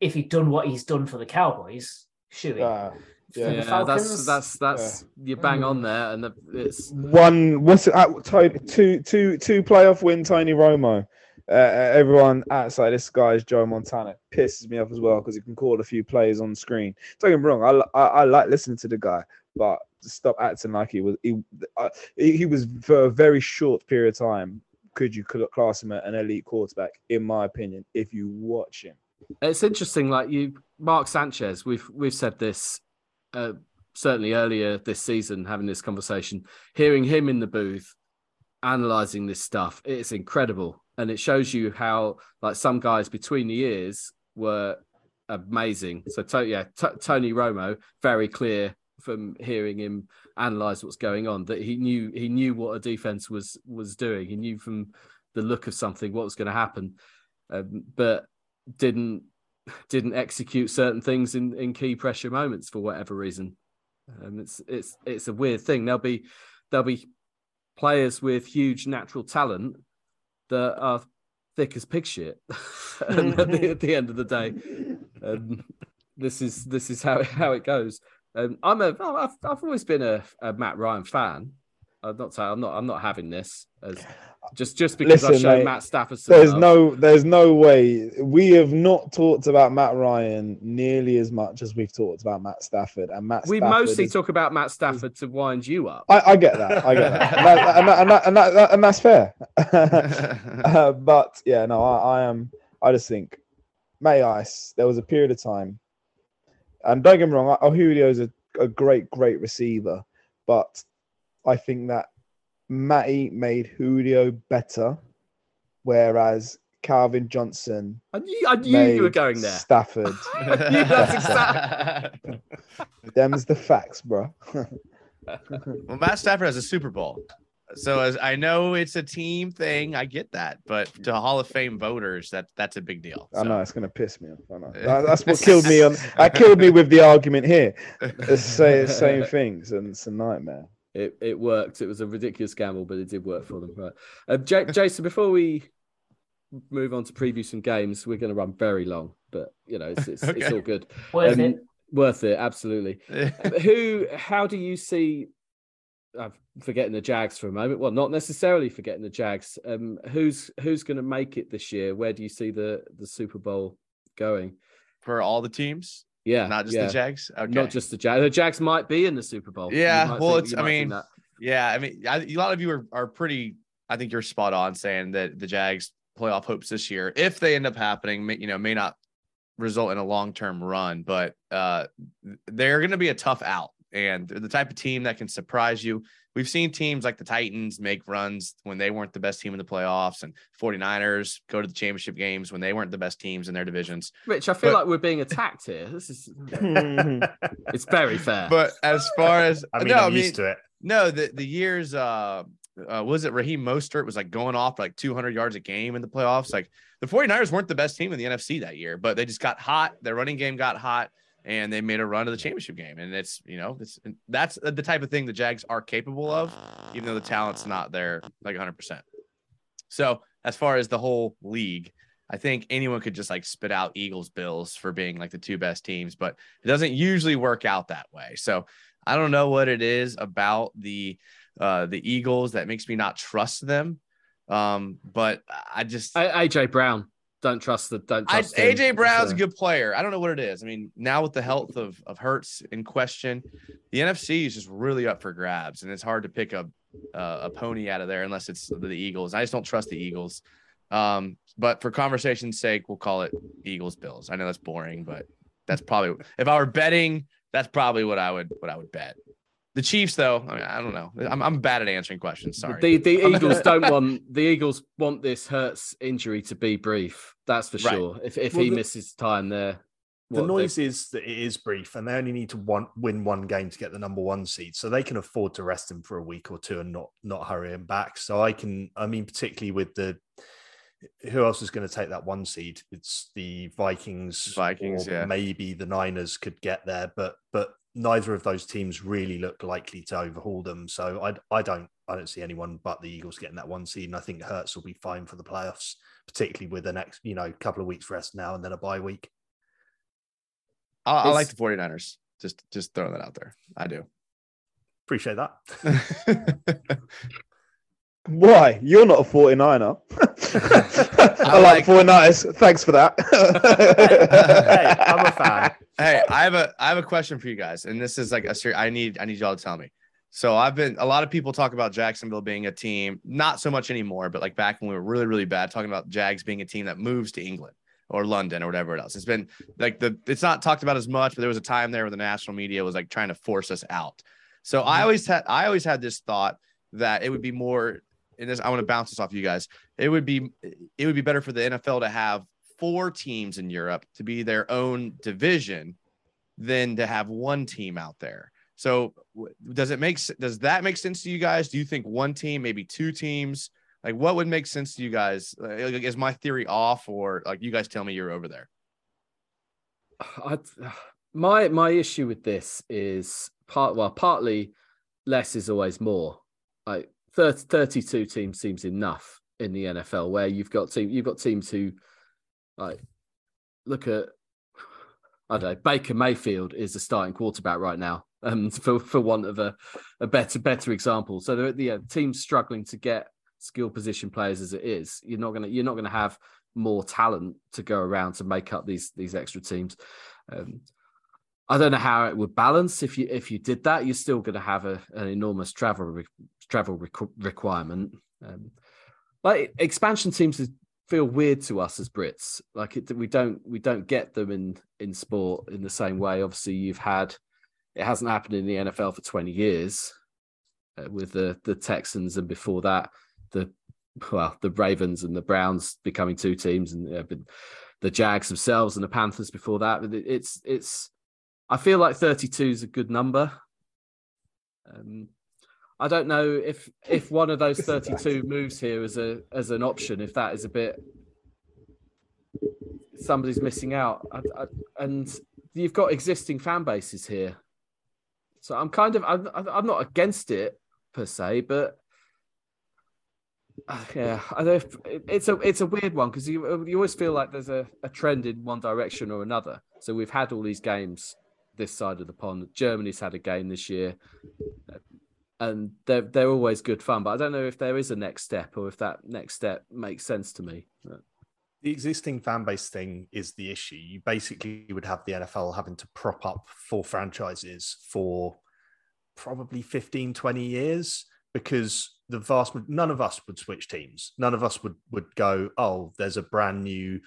if he'd done what he's done for the Cowboys, shoot uh, yeah, yeah that's that's that's yeah. you bang on there, and the, it's one. What's it? Uh, two, two, two playoff win, Tony Romo. Uh, uh, everyone outside this guy is Joe Montana. Pisses me off as well because he can call a few plays on screen. Don't get me wrong, I, I, I like listening to the guy, but stop acting like he was he, uh, he was for a very short period of time. Could you class him at an elite quarterback? In my opinion, if you watch him, it's interesting. Like you, Mark Sanchez, we've we've said this uh, certainly earlier this season, having this conversation, hearing him in the booth analyzing this stuff, it's incredible and it shows you how like some guys between the years were amazing. So to, yeah, T- Tony Romo, very clear from hearing him analyze what's going on that he knew he knew what a defense was was doing. He knew from the look of something what was going to happen, um, but didn't didn't execute certain things in in key pressure moments for whatever reason. Um, it's it's it's a weird thing. There'll be there'll be players with huge natural talent that are thick as pig shit at, the, at, the, end of the day. Um, this is this is how how it goes. Um, I'm a I've, I've always been a, a Matt Ryan fan. I'm not saying I'm not I'm not having this as just just because Listen, I showed mate, Matt Stafford. There's love. no there's no way we have not talked about Matt Ryan nearly as much as we've talked about Matt Stafford and Matt. We Stafford mostly is, talk about Matt Stafford to wind you up. I, I get that. I get that, and, that, and, that, and, that, and, that, and that's fair. uh, but yeah, no, I, I am. I just think Matty Ice. There was a period of time, and don't get me wrong. Julio is a, a great, great receiver, but I think that Matty made Julio better, whereas Calvin Johnson. I knew, I knew you were going there. Stafford. Them's the facts, bro. well, Matt Stafford has a Super Bowl. So as I know it's a team thing, I get that, but to Hall of Fame voters, that that's a big deal. So. I know it's gonna piss me off. I know that's what killed me on. That killed me with the argument here. It's the same things, and it's a nightmare it, it worked. It was a ridiculous gamble, but it did work for them. Right, uh, J- Jason. Before we move on to preview some games, we're going to run very long, but you know it's it's, okay. it's all good. Worth um, it. Worth it, absolutely. Um, who? How do you see? I'm forgetting the Jags for a moment. Well, not necessarily forgetting the Jags. Um, who's who's going to make it this year? Where do you see the the Super Bowl going for all the teams? Yeah, not just yeah. the Jags. Okay. Not just the Jags. The Jags might be in the Super Bowl. Yeah, well, think, it's. I mean, yeah, I mean, I, a lot of you are are pretty. I think you're spot on saying that the Jags playoff hopes this year, if they end up happening, may, you know, may not result in a long term run, but uh, they're going to be a tough out, and they're the type of team that can surprise you. We've seen teams like the Titans make runs when they weren't the best team in the playoffs and 49ers go to the championship games when they weren't the best teams in their divisions. Rich, I feel but, like we're being attacked here. This is it's very fair. But as far as I mean, no, I'm I mean, used to it. No, the the years uh uh, was it Raheem Mostert was like going off like 200 yards a game in the playoffs. Like the 49ers weren't the best team in the NFC that year, but they just got hot. Their running game got hot and they made a run to the championship game. And it's, you know, it's, that's the type of thing the Jags are capable of, even though the talent's not there like 100%. So, as far as the whole league, I think anyone could just like spit out Eagles Bills for being like the two best teams, but it doesn't usually work out that way. So, I don't know what it is about the uh the Eagles that makes me not trust them. Um, but I just I, AJ Brown don't trust the don't trust I, AJ Brown's a good player. I don't know what it is. I mean, now with the health of of Hurts in question, the NFC is just really up for grabs, and it's hard to pick a uh, a pony out of there unless it's the Eagles. I just don't trust the Eagles. Um, but for conversation's sake, we'll call it Eagles Bills. I know that's boring, but that's probably if I were betting, that's probably what I would what I would bet. The Chiefs, though, I, mean, I don't know. I'm, I'm bad at answering questions. Sorry. The the Eagles don't want the Eagles want this Hurts injury to be brief. That's for right. sure. If if well, he the, misses time there, the noise they... is that it is brief, and they only need to one, win one game to get the number one seed, so they can afford to rest him for a week or two and not not hurry him back. So I can, I mean, particularly with the who else is going to take that one seed? It's the Vikings. Vikings, yeah. Maybe the Niners could get there, but but neither of those teams really look likely to overhaul them. So I, I don't I don't see anyone but the Eagles getting that one seed. And I think Hurts will be fine for the playoffs, particularly with the next, you know, couple of weeks rest now and then a bye week. I, I like the 49ers. Just just throwing that out there. I do. Appreciate that. Why? You're not a 49er. I, I like, like 49ers. Thanks for that. hey, I'm a fan. Hey, I have a I have a question for you guys, and this is like a serious. I need I need y'all to tell me. So I've been a lot of people talk about Jacksonville being a team, not so much anymore, but like back when we were really really bad, talking about Jags being a team that moves to England or London or whatever else. It's been like the it's not talked about as much, but there was a time there where the national media was like trying to force us out. So I mm-hmm. always had I always had this thought that it would be more and this I want to bounce this off you guys. It would be it would be better for the NFL to have four teams in Europe to be their own division than to have one team out there. So does it make does that make sense to you guys? Do you think one team, maybe two teams? Like what would make sense to you guys? Is my theory off or like you guys tell me you're over there? I, my my issue with this is part well, partly less is always more. Like 30, 32 teams seems enough in the NFL where you've got team you've got teams who like look at I don't know, Baker Mayfield is the starting quarterback right now. Um, for for want of a, a better better example. So the, uh, teams struggling to get skill position players as it is. You're not gonna you're not gonna have more talent to go around to make up these these extra teams. Um, I don't know how it would balance if you if you did that. You're still going to have a, an enormous travel travel requirement. Um, expansion seems to feel weird to us as Brits. Like it, we don't we don't get them in in sport in the same way. Obviously, you've had it hasn't happened in the NFL for 20 years uh, with the the Texans, and before that, the well the Ravens and the Browns becoming two teams, and uh, the Jags themselves and the Panthers before that. But It's it's I feel like 32 is a good number. Um, I don't know if if one of those 32 moves here as a as an option, if that is a bit somebody's missing out, I, I, and you've got existing fan bases here, so I'm kind of I'm, I'm not against it per se, but uh, yeah, I know it's a it's a weird one because you you always feel like there's a, a trend in one direction or another. So we've had all these games this side of the pond. Germany's had a game this year, and they're they're always good fun. But I don't know if there is a next step or if that next step makes sense to me. The existing fan base thing is the issue. You basically would have the NFL having to prop up four franchises for probably 15, 20 years because the vast none of us would switch teams. None of us would would go, oh, there's a brand new,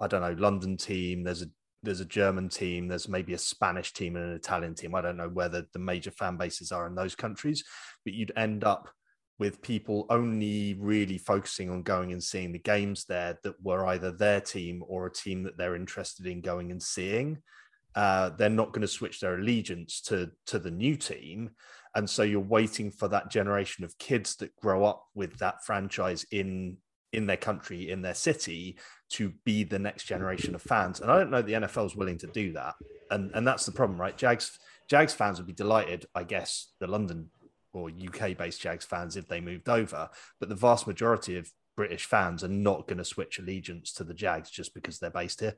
I don't know, London team. There's a there's a German team. There's maybe a Spanish team and an Italian team. I don't know whether the major fan bases are in those countries, but you'd end up with people only really focusing on going and seeing the games there that were either their team or a team that they're interested in going and seeing. Uh, they're not going to switch their allegiance to to the new team and so you're waiting for that generation of kids that grow up with that franchise in in their country in their city to be the next generation of fans. And i don't know the nfl is willing to do that. And and that's the problem right? Jags jags fans would be delighted i guess the london or uk based jags fans if they moved over. But the vast majority of british fans are not going to switch allegiance to the jags just because they're based here.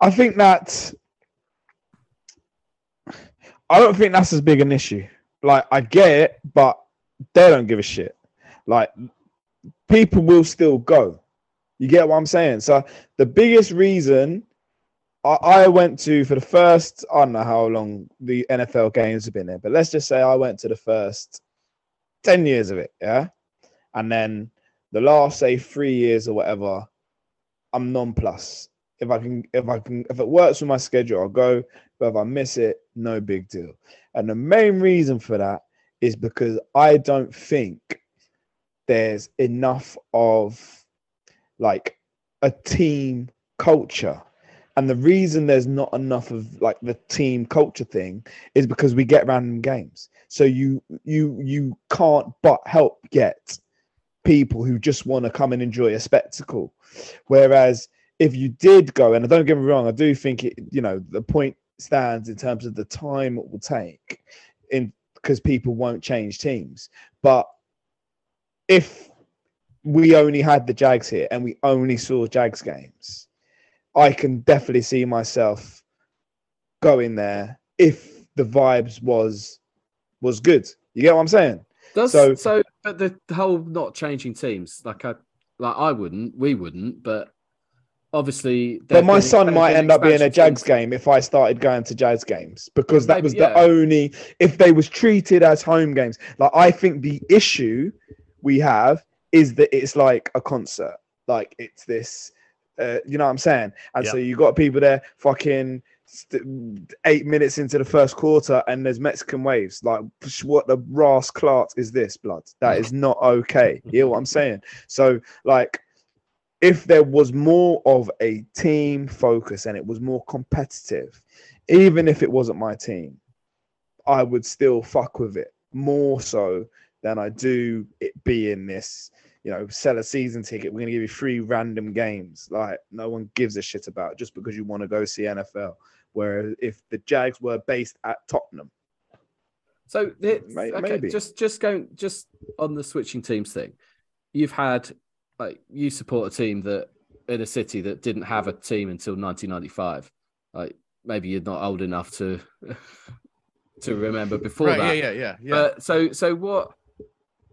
I think that I don't think that's as big an issue. Like I get it, but they don't give a shit. Like people will still go. You get what I'm saying? So the biggest reason I, I went to for the first, I don't know how long the NFL games have been there, but let's just say I went to the first 10 years of it, yeah? And then the last say three years or whatever, I'm non plus. If I can, if I can, if it works with my schedule, I'll go. But if I miss it, no big deal. And the main reason for that is because I don't think there's enough of like a team culture. And the reason there's not enough of like the team culture thing is because we get random games. So you you you can't but help get people who just want to come and enjoy a spectacle. Whereas if you did go, and don't get me wrong, I do think it, you know, the point stands in terms of the time it will take in because people won't change teams. But if we only had the Jags here and we only saw Jags games, I can definitely see myself going there if the vibes was was good. You get what I'm saying? Does so so but the, whole not changing teams, like I like I wouldn't, we wouldn't, but obviously. But my son might end up being a Jags game if I started going to Jags games because that Maybe, was the yeah. only if they was treated as home games. Like I think the issue we have is that it's like a concert. Like it's this, uh, you know what I'm saying? And so you got people there fucking eight minutes into the first quarter and there's Mexican waves. Like, what the Ras Clark is this, blood? That is not okay. You know what I'm saying? So, like, if there was more of a team focus and it was more competitive, even if it wasn't my team, I would still fuck with it more so than I do it being this, you know, sell a season ticket. We're gonna give you three random games. Like no one gives a shit about just because you want to go see NFL. Where if the Jags were based at Tottenham, so it, maybe, okay, just just going just on the switching teams thing, you've had like you support a team that in a city that didn't have a team until 1995. Like maybe you're not old enough to to remember before right, that. Yeah, yeah, yeah, yeah. Uh, so so what?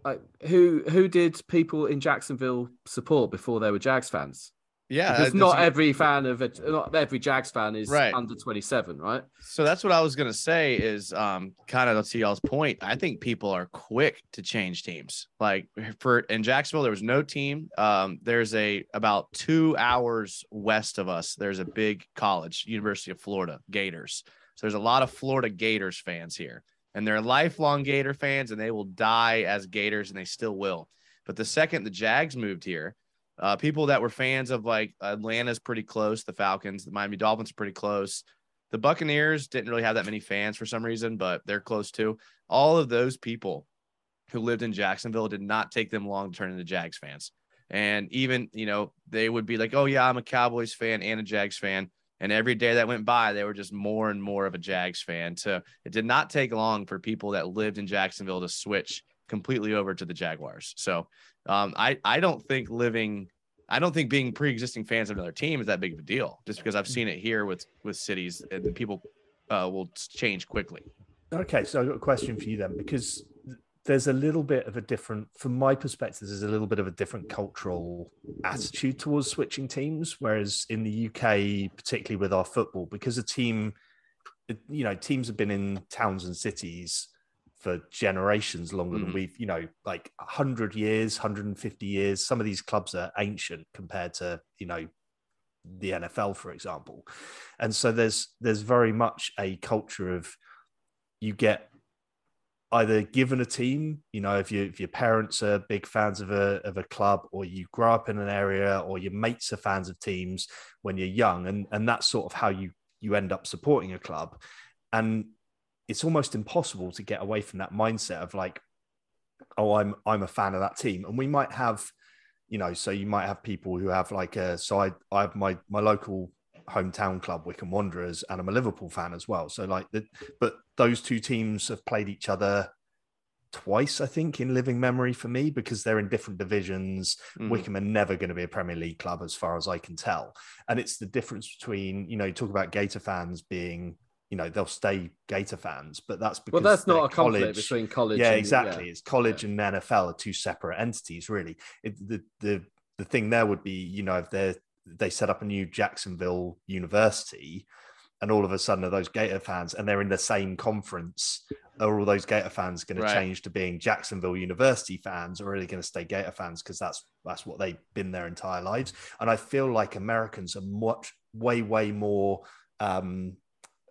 Like who who did people in Jacksonville support before they were Jags fans? Yeah, because not every fan of it, not every Jags fan is right. under 27, right? So that's what I was gonna say is um kind of to y'all's point. I think people are quick to change teams. Like for in Jacksonville, there was no team. Um, there's a about two hours west of us. There's a big college, University of Florida Gators. So there's a lot of Florida Gators fans here, and they're lifelong Gator fans, and they will die as Gators, and they still will. But the second the Jags moved here uh, people that were fans of like Atlanta's pretty close, the Falcons, the Miami Dolphins are pretty close. The Buccaneers didn't really have that many fans for some reason, but they're close too. All of those people who lived in Jacksonville did not take them long to turn into Jags fans. And even, you know, they would be like, oh, yeah, I'm a Cowboys fan and a Jags fan. And every day that went by, they were just more and more of a Jags fan. So it did not take long for people that lived in Jacksonville to switch completely over to the Jaguars. So um, I I don't think living I don't think being pre-existing fans of another team is that big of a deal. Just because I've seen it here with with cities and people uh, will change quickly. Okay, so I've got a question for you then because there's a little bit of a different from my perspective there's a little bit of a different cultural attitude towards switching teams whereas in the UK particularly with our football because a team you know teams have been in towns and cities for generations longer mm. than we've, you know, like 100 years, 150 years. Some of these clubs are ancient compared to, you know, the NFL, for example. And so there's there's very much a culture of you get either given a team, you know, if you if your parents are big fans of a of a club, or you grow up in an area, or your mates are fans of teams when you're young, and and that's sort of how you you end up supporting a club. And it's almost impossible to get away from that mindset of like, oh, I'm I'm a fan of that team, and we might have, you know, so you might have people who have like a so I I have my my local hometown club Wycombe Wanderers, and I'm a Liverpool fan as well. So like the but those two teams have played each other twice, I think, in living memory for me because they're in different divisions. Mm. Wycombe are never going to be a Premier League club, as far as I can tell. And it's the difference between, you know, you talk about Gator fans being you know they'll stay Gator fans, but that's because well, that's not a college, conflict between college. Yeah, and, exactly. Yeah. It's college yeah. and NFL are two separate entities, really. It, the the the thing there would be, you know, if they they set up a new Jacksonville University, and all of a sudden are those Gator fans, and they're in the same conference. Are all those Gator fans going right. to change to being Jacksonville University fans, or are they going to stay Gator fans because that's that's what they've been their entire lives? And I feel like Americans are much way way more um,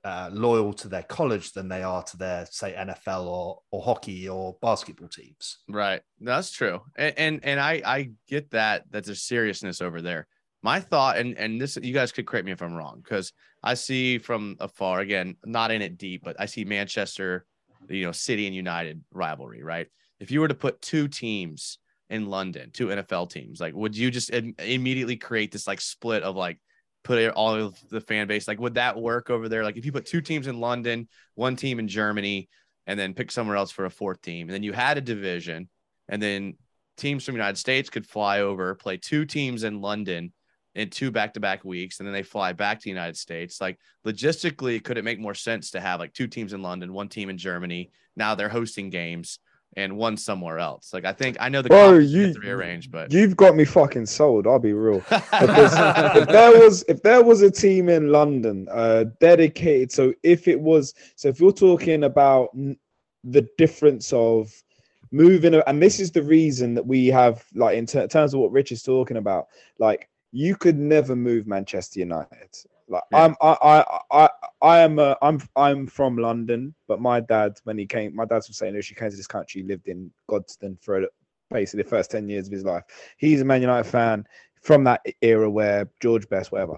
uh, loyal to their college than they are to their say NFL or or hockey or basketball teams. Right, that's true, and and, and I I get that that's a seriousness over there. My thought, and and this you guys could correct me if I'm wrong, because I see from afar again, not in it deep, but I see Manchester, you know, City and United rivalry. Right, if you were to put two teams in London, two NFL teams, like would you just Im- immediately create this like split of like put all of the fan base. Like, would that work over there? Like, if you put two teams in London, one team in Germany, and then pick somewhere else for a fourth team, and then you had a division, and then teams from the United States could fly over, play two teams in London in two back-to-back weeks, and then they fly back to the United States. Like, logistically, could it make more sense to have like two teams in London, one team in Germany? Now they're hosting games and one somewhere else. Like I think I know the Bro, you to rearrange, but you've got me fucking sold. I'll be real. if there was if there was a team in London uh, dedicated, so if it was, so if you're talking about the difference of moving, and this is the reason that we have like in ter- terms of what Rich is talking about, like you could never move Manchester United. Like yeah. I'm, I, I, I, I am, a, I'm, I'm from London, but my dad, when he came, my dad's from St. Louis. He came to this country, lived in Godstone for basically the first ten years of his life. He's a Man United fan from that era where George Best, whatever.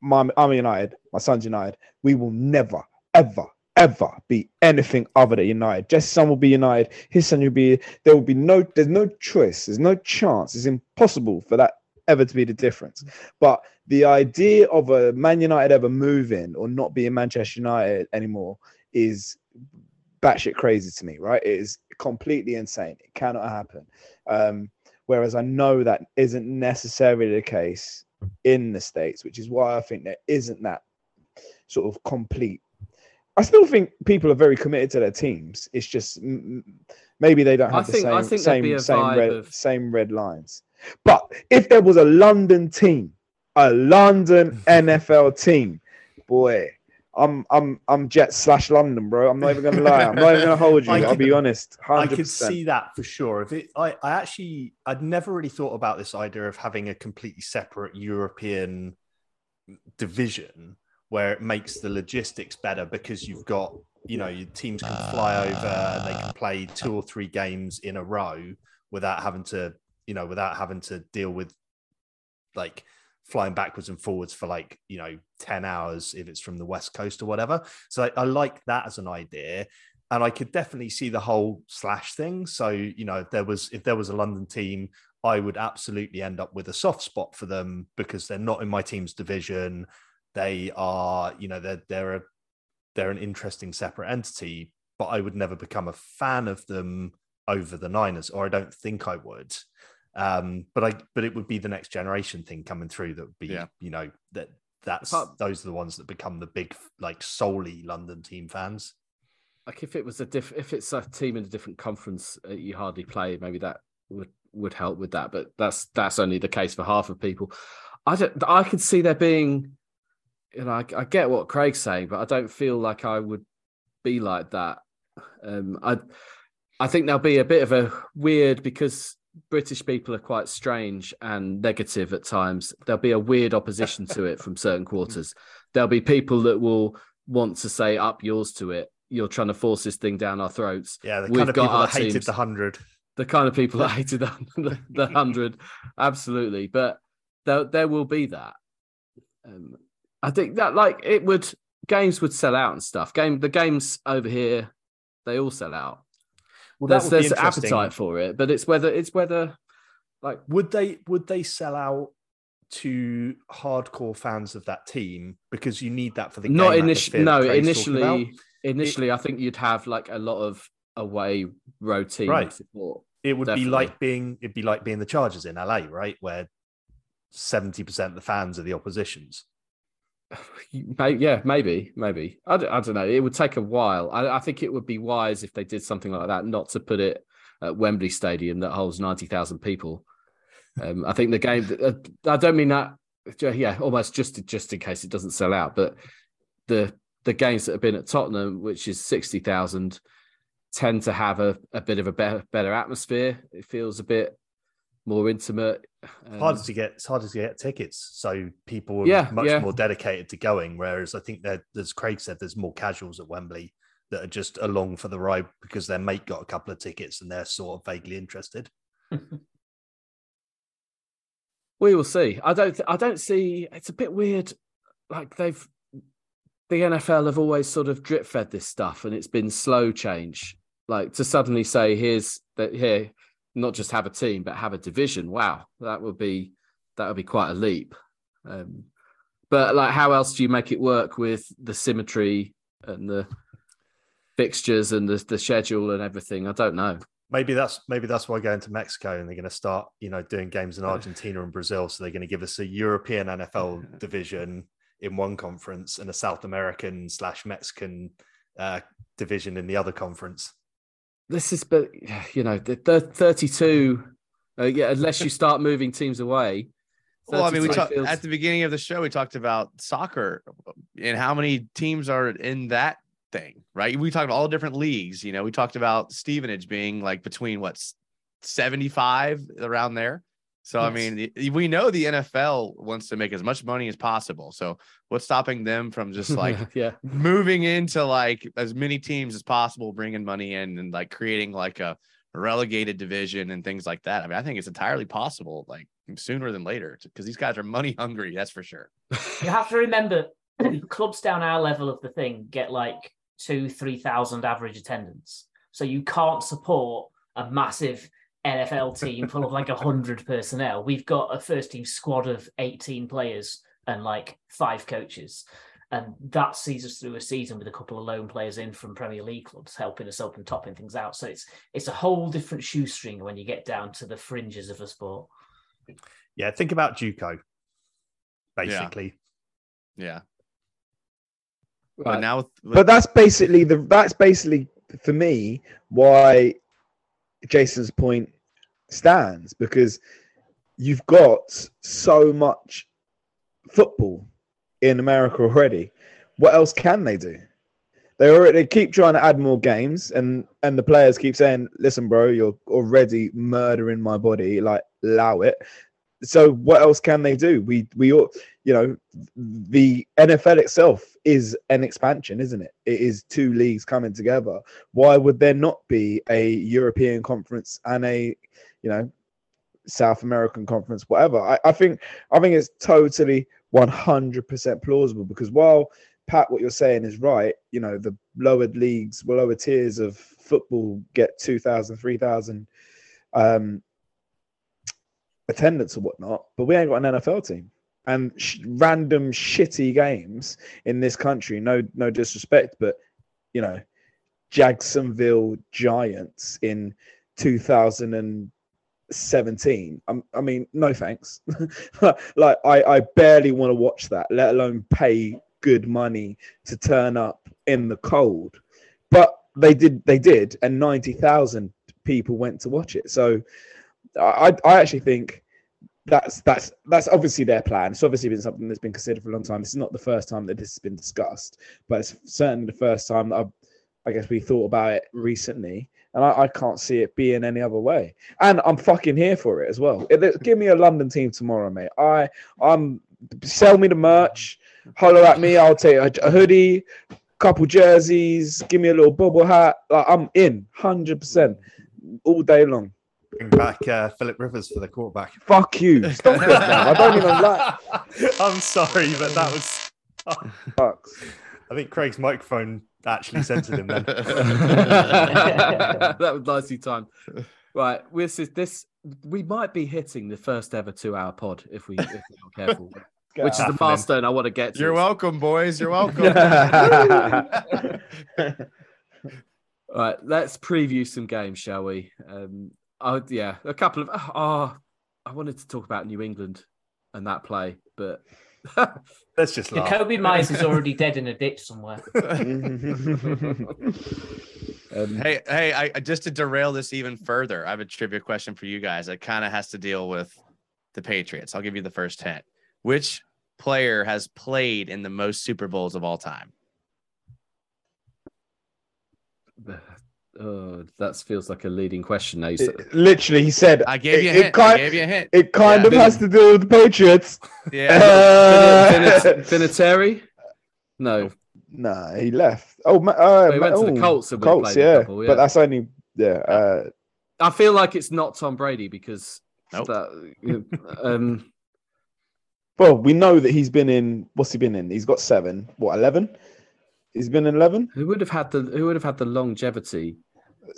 My, I'm United. My son's United. We will never, ever, ever be anything other than United. Jesse son will be United. His son will be. There will be no. There's no choice. There's no chance. It's impossible for that ever to be the difference. But the idea of a Man United ever moving or not being Manchester United anymore is batshit crazy to me, right? It is completely insane. It cannot happen. Um, whereas I know that isn't necessarily the case in the States, which is why I think there isn't that sort of complete. I still think people are very committed to their teams. It's just maybe they don't have I the think, same same same red, of... same red lines. But if there was a London team, a London NFL team, boy, I'm I'm I'm Jet slash London, bro. I'm not even gonna lie. I'm not even gonna hold you. I'll be honest. 100%. I could see that for sure. If it, I, I actually, I'd never really thought about this idea of having a completely separate European division where it makes the logistics better because you've got, you know, your teams can fly over and they can play two or three games in a row without having to, you know, without having to deal with like flying backwards and forwards for like you know 10 hours if it's from the west coast or whatever. So I, I, like that as an idea and i could definitely see the whole slash thing. So you know if there was if there was a london team i would absolutely end up with a soft spot for them because they're not in my team's division. They are you know they're they're a they're an interesting separate entity but i would never become a fan of them over the niners or i don't think i would um, but I but it would be the next generation thing coming through that would be yeah. you know that that's those are the ones that become the big like solely London team fans. Like if it was a diff if it's a team in a different conference uh, you hardly play, maybe that would would help with that. But that's that's only the case for half of people. I don't. I could see there being, you know, I, I get what Craig's saying, but I don't feel like I would be like that. Um, I I think there'll be a bit of a weird because British people are quite strange and negative at times. There'll be a weird opposition to it from certain quarters. There'll be people that will want to say up yours to it. You're trying to force this thing down our throats. Yeah, the We've kind of people that hated the hundred. The kind of people that hated the, the, the hundred, absolutely. But there, there will be that. Um, I think that like it would games would sell out and stuff. Game the games over here, they all sell out. Well, there's, there's appetite for it, but it's whether it's whether like would they would they sell out to hardcore fans of that team because you need that for the not initially. No, initially, initially, it, I think you'd have like a lot of away road team right. support. It would Definitely. be like being it'd be like being the Chargers in LA, right, where seventy percent of the fans are the oppositions. Yeah, maybe, maybe. I don't, know. It would take a while. I, I, think it would be wise if they did something like that, not to put it at Wembley Stadium that holds ninety thousand people. Um, I think the game. Uh, I don't mean that. Yeah, almost just just in case it doesn't sell out. But the the games that have been at Tottenham, which is sixty thousand, tend to have a, a bit of a better better atmosphere. It feels a bit more intimate. Um, harder to get. It's harder to get tickets, so people are yeah, much yeah. more dedicated to going. Whereas I think that, as Craig said, there's more casuals at Wembley that are just along for the ride because their mate got a couple of tickets and they're sort of vaguely interested. we will see. I don't. I don't see. It's a bit weird. Like they've the NFL have always sort of drip fed this stuff, and it's been slow change. Like to suddenly say, "Here's that here, not just have a team but have a division. Wow that would be that would be quite a leap. Um, but like how else do you make it work with the symmetry and the fixtures and the, the schedule and everything? I don't know. Maybe that's maybe that's why going to mexico and they're going to start you know doing games in argentina and brazil. So they're going to give us a european nfl division in one conference and a south american slash mexican uh, division in the other conference this is, but you know, the, the 32, uh, yeah, unless you start moving teams away. Well, I mean, we talked at the beginning of the show, we talked about soccer and how many teams are in that thing, right? We talked about all different leagues. You know, we talked about Stevenage being like between what's 75 around there. So yes. I mean, we know the NFL wants to make as much money as possible. So what's stopping them from just like yeah moving into like as many teams as possible, bringing money in and like creating like a relegated division and things like that. I mean, I think it's entirely possible, like sooner than later, because these guys are money hungry. That's for sure. You have to remember, clubs down our level of the thing get like two, three thousand average attendance, so you can't support a massive NFL team full of like 100 personnel. We've got a first team squad of 18 players and like five coaches. And that sees us through a season with a couple of loan players in from Premier League clubs helping us up and topping things out. So it's it's a whole different shoestring when you get down to the fringes of a sport. Yeah, think about JUCO, basically. Yeah. yeah. Right. But now, but that's basically the that's basically for me why Jason's point stands because you've got so much football in America already. What else can they do? They already keep trying to add more games, and and the players keep saying, "Listen, bro, you're already murdering my body. Like, allow it." So what else can they do? We we all, you know, the NFL itself is an expansion, isn't it? It is two leagues coming together. Why would there not be a European conference and a, you know, South American conference, whatever? I, I think I think it's totally 100% plausible because while Pat, what you're saying is right. You know, the lowered leagues, lower tiers of football get 2,000, 3,000 um, attendance or whatnot, but we ain't got an NFL team. And sh- random shitty games in this country, no, no disrespect, but you know, Jacksonville Giants in 2017. I'm, um, i mean no thanks like I, I barely want to watch that let alone pay good money to turn up in the cold but they did they did and 90,000 people went to watch it so I, I actually think that's that's that's obviously their plan. It's obviously been something that's been considered for a long time. This is not the first time that this has been discussed, but it's certainly the first time that I've, I guess we thought about it recently and I, I, can't see it being any other way. And I'm fucking here for it as well. It, give me a London team tomorrow, mate. I I'm sell me the merch, holler at me. I'll take a, a hoodie, couple jerseys, give me a little bubble hat. Like I'm in, hundred percent, all day long. Bring back uh, Philip Rivers for the quarterback. Fuck you! Stop it now. I don't even like. I'm sorry, but that was. I think Craig's microphone actually censored him then. that was nicely timed. Right, this is this. We might be hitting the first ever two-hour pod if we if we're not careful. Which is the milestone I want to get to. You're welcome, boys. You're welcome. All right, let's preview some games, shall we? Um, oh yeah, a couple of. Oh, I wanted to talk about New England and that play, but Let's just laugh. Jakobi Meyers is already dead in a ditch somewhere. um, hey, hey! I just to derail this even further, I have a trivia question for you guys. It kind of has to deal with the Patriots. I'll give you the first hint. Which player has played in the most Super Bowls of all time? Oh, that feels like a leading question now. It, literally, he said, "I gave you a hint. Kind, I gave you a hint. It kind yeah. of has to do with the Patriots." Yeah. Uh... Vinatieri? No. Nah, he left. Oh, uh, he went oh, to the Colts. Colts, yeah. Couple, yeah. But that's only yeah. Uh... I feel like it's not Tom Brady because nope. that. Um... Well, we know that he's been in. What's he been in? He's got seven. What eleven? He's been in eleven. Who would have had the Who would have had the longevity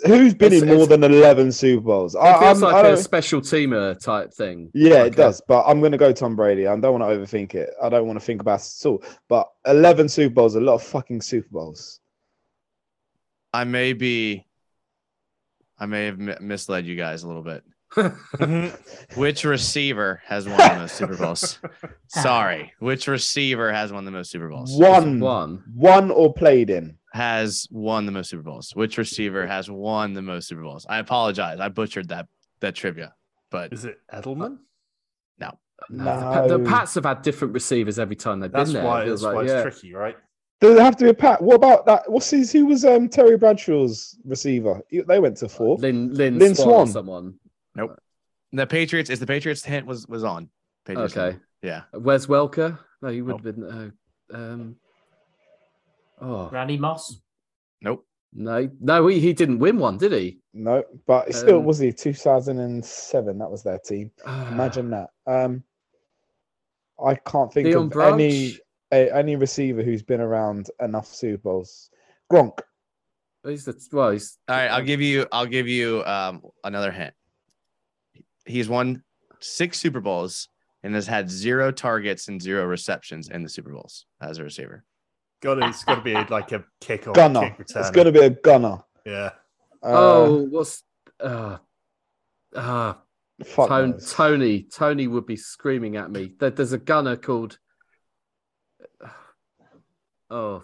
Who's been it's, in more than eleven Super Bowls? It I, feels I'm, like a special teamer type thing. Yeah, it uh, does. But I'm going to go Tom Brady. I don't want to overthink it. I don't want to think about it at all. But eleven Super Bowls, a lot of fucking Super Bowls. I may be, I may have misled you guys a little bit. which receiver has won the most Super Bowls? Sorry, which receiver has won the most Super Bowls? One, one, one, or played in has won the most Super Bowls? Which receiver has won the most Super Bowls? I apologize. I butchered that that trivia. But is it Edelman? No. No. The, Pats have had different receivers every time they've that's been there. Why, that's like, why it's yeah. tricky, right? Does it have to be a Pat? What about that? What's his? Who was um, Terry Bradshaw's receiver? They went to four. Lynn, Lynn, Lynn Swan. Swann. Someone. Nope. The Patriots is the Patriots hint was was on. Patriots okay. Hint. Yeah. Wes Welker? No, he would nope. have been. Uh, um, Oh, Randy Moss. Nope. No, no, he, he didn't win one, did he? No, but it still um, was he 2007. That was their team. Uh, Imagine that. Um, I can't think Leon of Branch? any a, any receiver who's been around enough Super Bowls. Gronk. He's the well. He's all right. I'll give you. I'll give you um another hint. he's won six Super Bowls and has had zero targets and zero receptions in the Super Bowls as a receiver. Got it. It's got to be like a kick or gunner. Kick it's got to be a gunner. Yeah. Uh, oh, what's uh, uh Tony, Tony, Tony would be screaming at me. There's a gunner called. Oh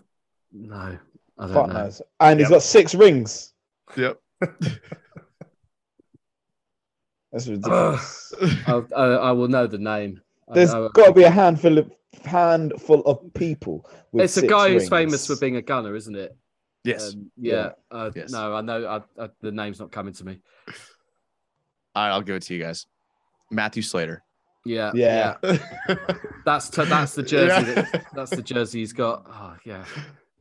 no, I don't Fuck know. Knows. And yep. he's got six rings. Yep. That's ridiculous. I, I, will know the name. There's got to be a handful of handful of people. it's a guy rings. who's famous for being a gunner, isn't it? Yes. Um, yeah. yeah. Uh, yes. No, I know. I, I, the name's not coming to me. All right, I'll give it to you guys. Matthew Slater. Yeah, yeah. yeah. that's t- that's the jersey. Yeah. That, that's the jersey he's got. Oh, yeah.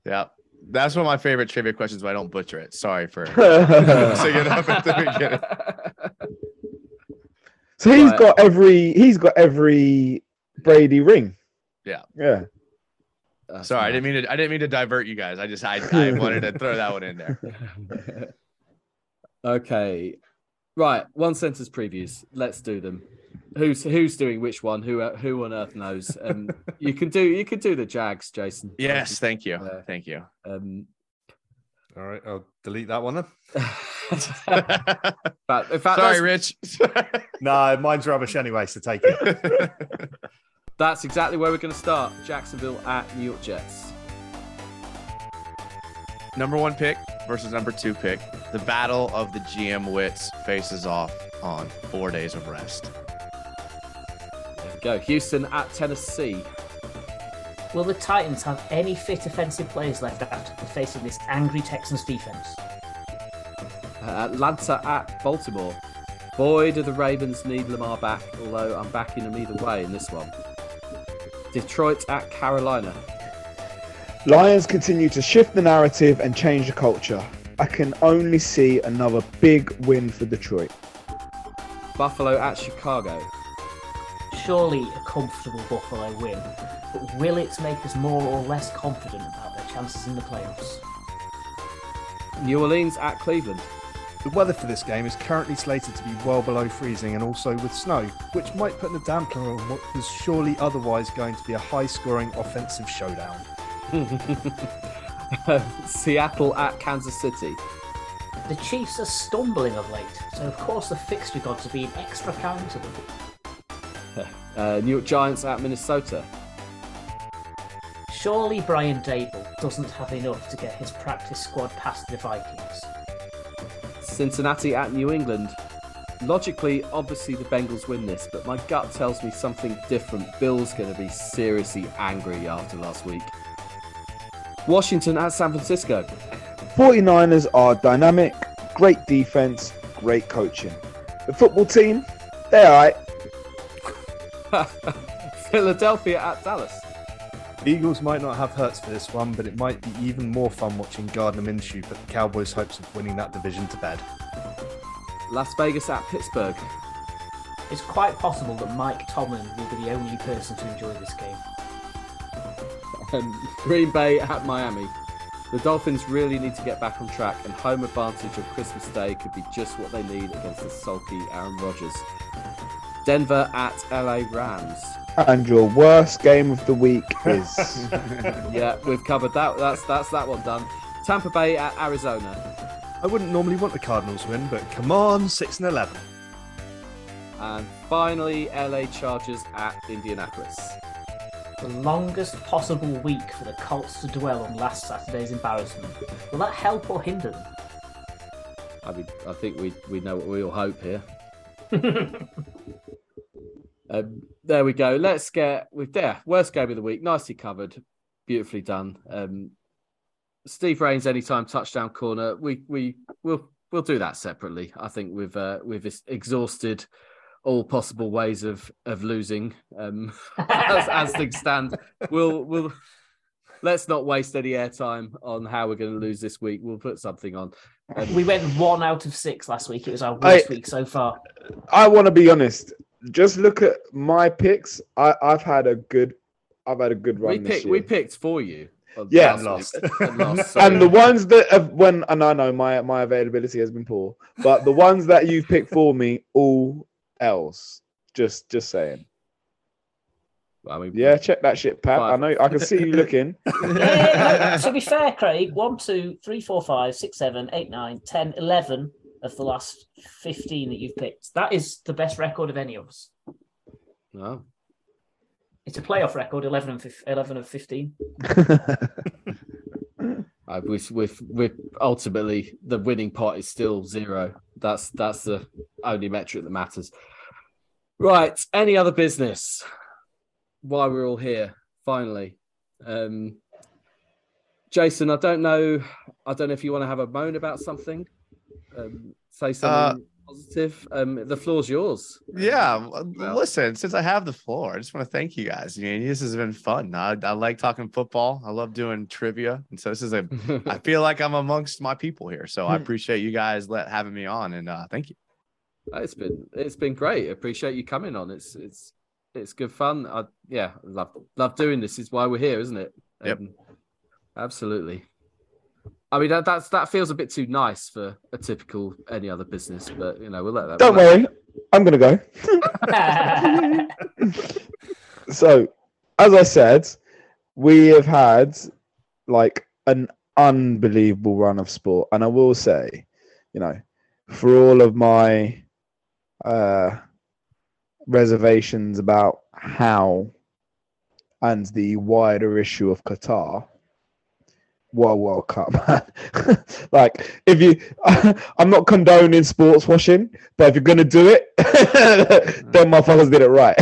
Yeah. That's one of my favorite trivia questions, but I don't butcher it. Sorry for it up at the beginning. So he's right. got every he's got every Brady ring. Yeah. Yeah. That's Sorry, I didn't mean to. I didn't mean to divert you guys. I just I, I wanted to throw that one in there. okay, right. One sentence previews. Let's do them. Who's who's doing which one? Who who on earth knows? Um, you can do you can do the Jags, Jason. Yes, thank you, uh, thank you. Um, all right, I'll delete that one then. but in fact, sorry, Rich. no, mine's rubbish anyway, so take it. That's exactly where we're going to start. Jacksonville at New York Jets. Number one pick versus number two pick. The battle of the GM wits faces off on four days of rest. There we go. Houston at Tennessee. Will the Titans have any fit offensive players left after facing this angry Texans defense? Uh, Atlanta at Baltimore. Boy, do the Ravens need Lamar back, although I'm backing them either way in this one. Detroit at Carolina. Lions continue to shift the narrative and change the culture. I can only see another big win for Detroit. Buffalo at Chicago. Surely a comfortable Buffalo win, but will it make us more or less confident about their chances in the playoffs? New Orleans at Cleveland. The weather for this game is currently slated to be well below freezing and also with snow, which might put a dampener on what was surely otherwise going to be a high scoring offensive showdown. Seattle at Kansas City. The Chiefs are stumbling of late, so of course the fixture gods are being extra kind to them. Uh, New York Giants at Minnesota. Surely Brian Daboll doesn't have enough to get his practice squad past the Vikings. Cincinnati at New England. Logically, obviously the Bengals win this, but my gut tells me something different. Bill's going to be seriously angry after last week. Washington at San Francisco. 49ers are dynamic, great defense, great coaching. The football team, they're alright. Philadelphia at Dallas. The Eagles might not have Hurts for this one, but it might be even more fun watching Gardner Minshew put the Cowboys' hopes of winning that division to bed. Las Vegas at Pittsburgh. It's quite possible that Mike Tomlin will be the only person to enjoy this game. Um, Green Bay at Miami. The Dolphins really need to get back on track, and home advantage of Christmas Day could be just what they need against the sulky Aaron Rodgers. Denver at LA Rams. And your worst game of the week is. yeah, we've covered that. That's that's that one done. Tampa Bay at Arizona. I wouldn't normally want the Cardinals win, but come on, six and eleven. And finally, LA Chargers at Indianapolis. The longest possible week for the Colts to dwell on last Saturday's embarrassment. Will that help or hinder them? I mean, I think we we know what we all hope here. Um, there we go. Let's get with there. Worst game of the week. Nicely covered. Beautifully done. Um, Steve Rains anytime touchdown corner. We we will we'll do that separately. I think we've uh, we've exhausted all possible ways of of losing um, as, as things stand. We'll we'll let's not waste any airtime on how we're going to lose this week. We'll put something on. Um, we went one out of six last week. It was our worst I, week so far. I want to be honest just look at my picks. I, I've had a good, I've had a good run. We picked, we picked for you. Yeah, and, lost. and, lost, and the ones that have when and I know my my availability has been poor, but the ones that you've picked for me all else. Just just saying. I mean, yeah, check that shit, Pat. Five. I know I can see you looking. yeah, to be fair, Craig, one, two, three, four, five, six, seven, eight, nine, ten, eleven of the last fifteen that you've picked. That is the best record of any of us. No. It's a playoff record, 11 and 15, 11 of 15. uh, with, with, with ultimately the winning part is still zero. That's that's the only metric that matters. Right. Any other business? Why we're all here, finally. Um, Jason, I don't know. I don't know if you want to have a moan about something. Um, say something. Uh, positive. Um, the floor's yours. Yeah, well, listen. Since I have the floor, I just want to thank you guys. I mean, this has been fun. I, I like talking football. I love doing trivia, and so this is a. I feel like I'm amongst my people here, so I hmm. appreciate you guys let having me on, and uh, thank you. It's been it's been great. Appreciate you coming on. It's it's it's good fun. I yeah, love love doing this. Is why we're here, isn't it? Yep. Um, absolutely. I mean, that, that's that feels a bit too nice for a typical any other business, but you know, we'll let that. Don't we'll worry, I'm gonna go. so, as I said, we have had like an unbelievable run of sport, and I will say, you know, for all of my uh, reservations about how and the wider issue of Qatar World World Cup. Man. like, if you, I'm not condoning sports washing, but if you're gonna do it, then my motherfuckers did it right.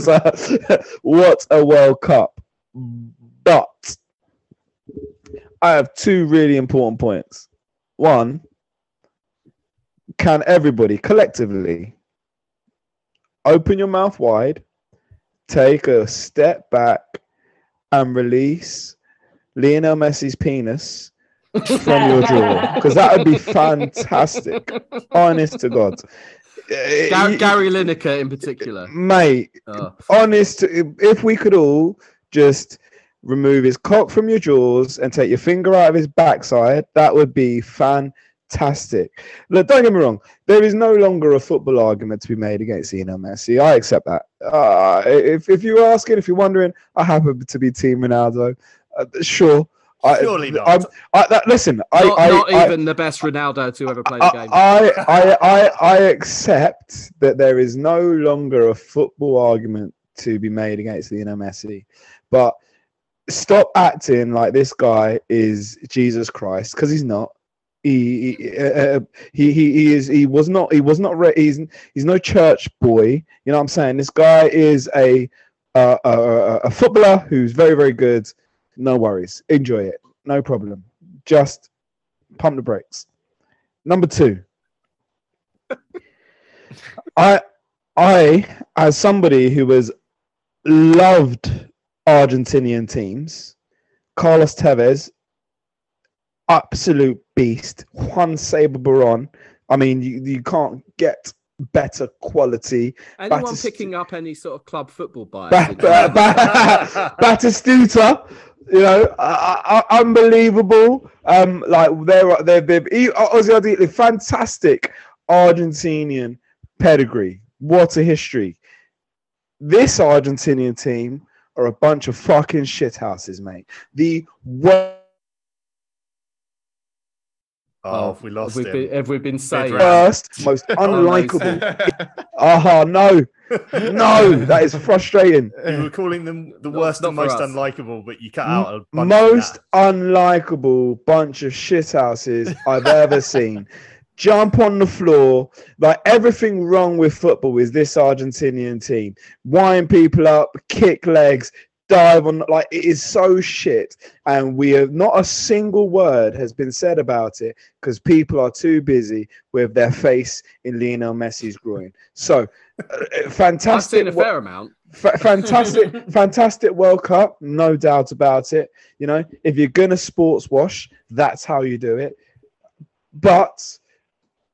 so, what a World Cup! But I have two really important points. One, can everybody collectively open your mouth wide, take a step back, and release Lionel Messi's penis from your drawer because that would be fantastic. Honest to God. Gary, Gary Lineker in particular, mate. Oh. Honest, if we could all just remove his cock from your jaws and take your finger out of his backside, that would be fantastic. Look, don't get me wrong. There is no longer a football argument to be made against Lionel Messi. I accept that. Uh, if if you're asking, if you're wondering, I happen to be Team Ronaldo. Uh, sure. Surely I, not. I, that, listen, not, I, not even the best Ronaldo to ever play the game. I, I, I, I accept that there is no longer a football argument to be made against Lionel Messi, but stop acting like this guy is Jesus Christ because he's not. He he, uh, he he he is he was not he was not re- he's he's no church boy. You know what I'm saying? This guy is a uh, a, a footballer who's very very good no worries. Enjoy it. No problem. Just pump the brakes. Number two. I I as somebody who has loved Argentinian teams, Carlos Tevez, absolute beast. Juan Sebastián Verón. I mean, you, you can't get better quality. Anyone Batist- picking up any sort of club football bias? Ba- ba- Batistuta, you know, uh, uh, unbelievable. Um, like they're they're, they're fantastic Argentinian pedigree. What a history! This Argentinian team are a bunch of fucking shithouses, mate. The Oh, we lost have we, been, have we been saying first most unlikable? oh no, no, that is frustrating. You were calling them the worst and most unlikable, but you cut out a most unlikable bunch of shithouses I've ever seen. Jump on the floor, like everything wrong with football is this Argentinian team. Wind people up, kick legs, dive on like it is so shit. And we have not a single word has been said about it because people are too busy with their face in Lionel Messi's groin. So uh, fantastic I've seen a fair amount. fantastic fantastic World Cup no doubt about it. You know if you're gonna sports wash that's how you do it. But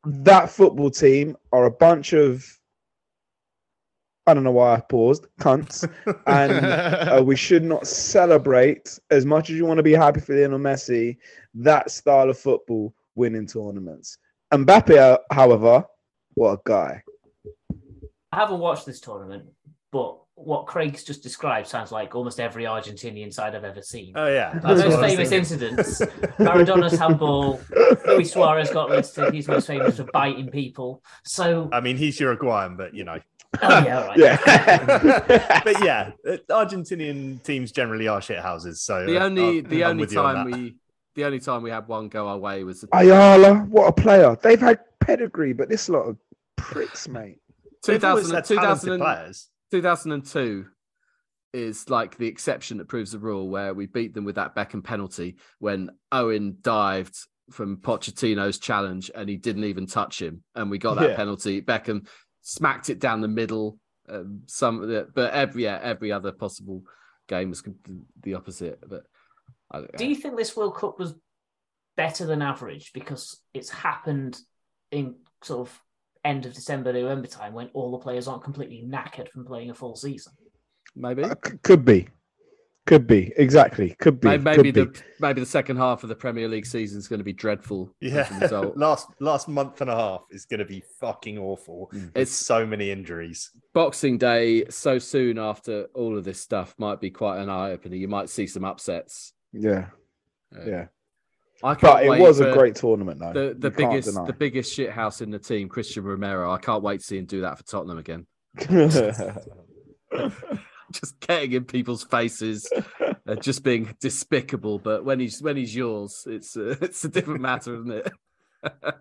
that football team are a bunch of I don't know why I paused, cunts. And uh, we should not celebrate as much as you want to be happy for Lionel Messi, that style of football winning tournaments. Mbappe, uh, however, what a guy. I haven't watched this tournament, but what Craig's just described sounds like almost every Argentinian side I've ever seen. Oh yeah, that's most famous incidents: Maradona's handball. Luis Suarez got listed. He's most famous for biting people. So I mean, he's Uruguayan, but you know. Oh yeah, right. yeah. but yeah, uh, Argentinian teams generally are shit houses. So the uh, only the only time we the only time we had one go our way was Ayala. What a player! They've had pedigree, but this lot of pricks, mate. 2000, 2000, players. 2002 is like the exception that proves the rule, where we beat them with that Beckham penalty when Owen dived from Pochettino's challenge and he didn't even touch him, and we got that yeah. penalty. Beckham smacked it down the middle. Um, some, but every yeah, every other possible game was the opposite. But do you think this World Cup was better than average because it's happened in sort of end of December, November time when all the players aren't completely knackered from playing a full season. Maybe uh, could be, could be exactly could be. Maybe, maybe the be. maybe the second half of the Premier League season is going to be dreadful. Yeah, last last month and a half is going to be fucking awful. Mm. It's so many injuries. Boxing Day so soon after all of this stuff might be quite an eye opener. You might see some upsets. Yeah, uh, yeah. I can't but it was a great tournament, though. The, the biggest, the biggest shit house in the team, Cristian Romero. I can't wait to see him do that for Tottenham again. just getting in people's faces, uh, just being despicable. But when he's when he's yours, it's uh, it's a different matter, isn't it?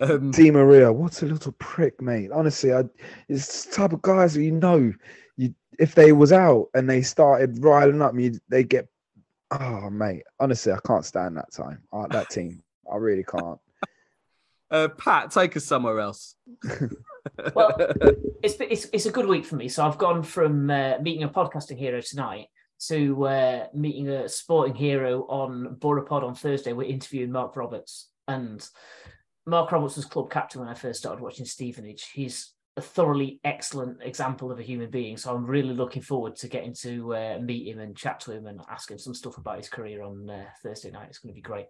um, Di Maria, what a little prick, mate. Honestly, I, it's the type of guys that you know, you if they was out and they started riling up, you they get Oh mate, honestly, I can't stand that time. Uh, that team, I really can't. Uh, Pat, take us somewhere else. well, it's, it's it's a good week for me. So I've gone from uh, meeting a podcasting hero tonight to uh, meeting a sporting hero on Pod on Thursday. We're interviewing Mark Roberts, and Mark Roberts was club captain when I first started watching Stevenage. He's a thoroughly excellent example of a human being. So I'm really looking forward to getting to uh, meet him and chat to him and ask him some stuff about his career on uh, Thursday night. It's going to be great.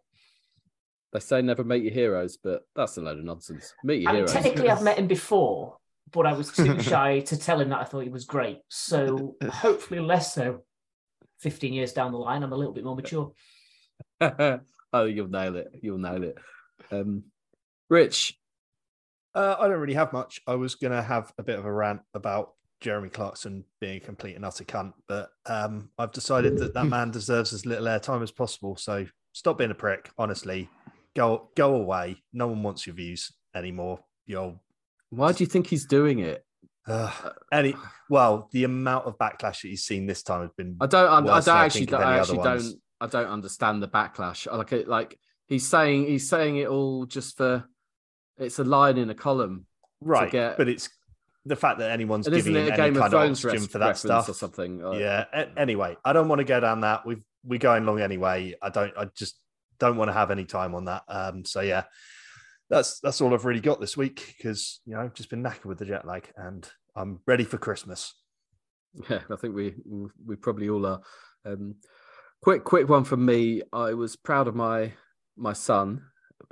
They say never meet your heroes, but that's a load of nonsense. Meet your I mean, heroes. Technically, I've met him before, but I was too shy to tell him that I thought he was great. So hopefully, less so. 15 years down the line, I'm a little bit more mature. oh, you'll nail it. You'll nail it. Um, Rich, uh, I don't really have much. I was going to have a bit of a rant about Jeremy Clarkson being a complete and utter cunt, but um, I've decided that that man deserves as little airtime as possible. So stop being a prick. Honestly, go go away. No one wants your views anymore. Yo, why do you think he's doing it? Uh, any well, the amount of backlash that he's seen this time has been. I don't. I, I don't actually. I actually don't. I don't understand the backlash. Like, it. like he's saying, he's saying it all just for it's a line in a column, right? Get... But it's the fact that anyone's giving any kind of oxygen for that stuff or something. Yeah. Anyway, I don't want to go down that. We've we're going long anyway. I don't. I just don't want to have any time on that. Um. So yeah, that's that's all I've really got this week because you know I've just been knackered with the jet lag and I'm ready for Christmas. Yeah, I think we we probably all are. Um, quick quick one from me. I was proud of my my son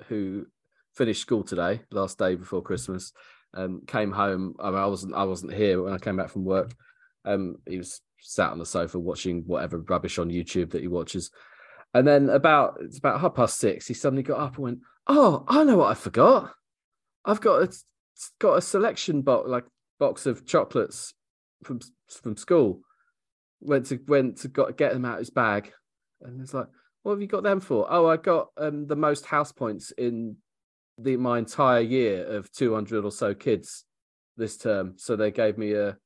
who finished school today, last day before Christmas. Um, came home. I, mean, I wasn't. I wasn't here when I came back from work. Um, he was sat on the sofa watching whatever rubbish on YouTube that he watches. And then about it's about half past six. He suddenly got up and went, "Oh, I know what I forgot. I've got a, got a selection box, like box of chocolates from from school. Went to went to got get them out of his bag, and it's like, what have you got them for? Oh, I got um, the most house points in the my entire year of 200 or so kids this term so they gave me a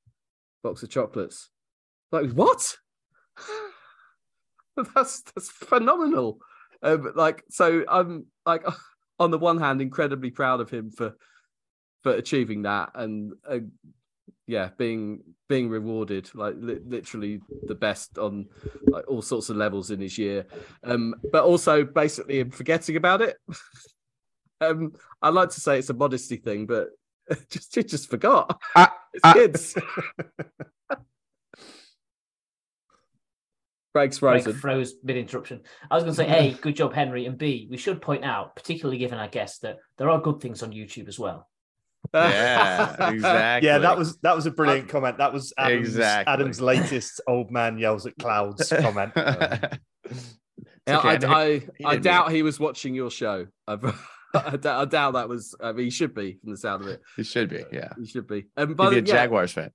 box of chocolates like what that's that's phenomenal um, like so i'm like on the one hand incredibly proud of him for for achieving that and uh, yeah being being rewarded like li- literally the best on like all sorts of levels in his year um but also basically him forgetting about it Um, I like to say it's a modesty thing, but just just forgot. It's kids. Craig's frozen. Craig froze mid interruption. I was going to say, A, good job, Henry, and B, we should point out, particularly given our guest, that there are good things on YouTube as well. yeah, exactly. Yeah, that was that was a brilliant comment. That was Adam's, Exactly. Adam's latest "old man yells at clouds" comment. Yeah, okay, I, I he I doubt he was watching your show. I, I, doubt, I doubt that was. I mean, he should be from the sound of it. He should be, yeah. He should be. Um, He'd but be a yeah, Jaguars fan.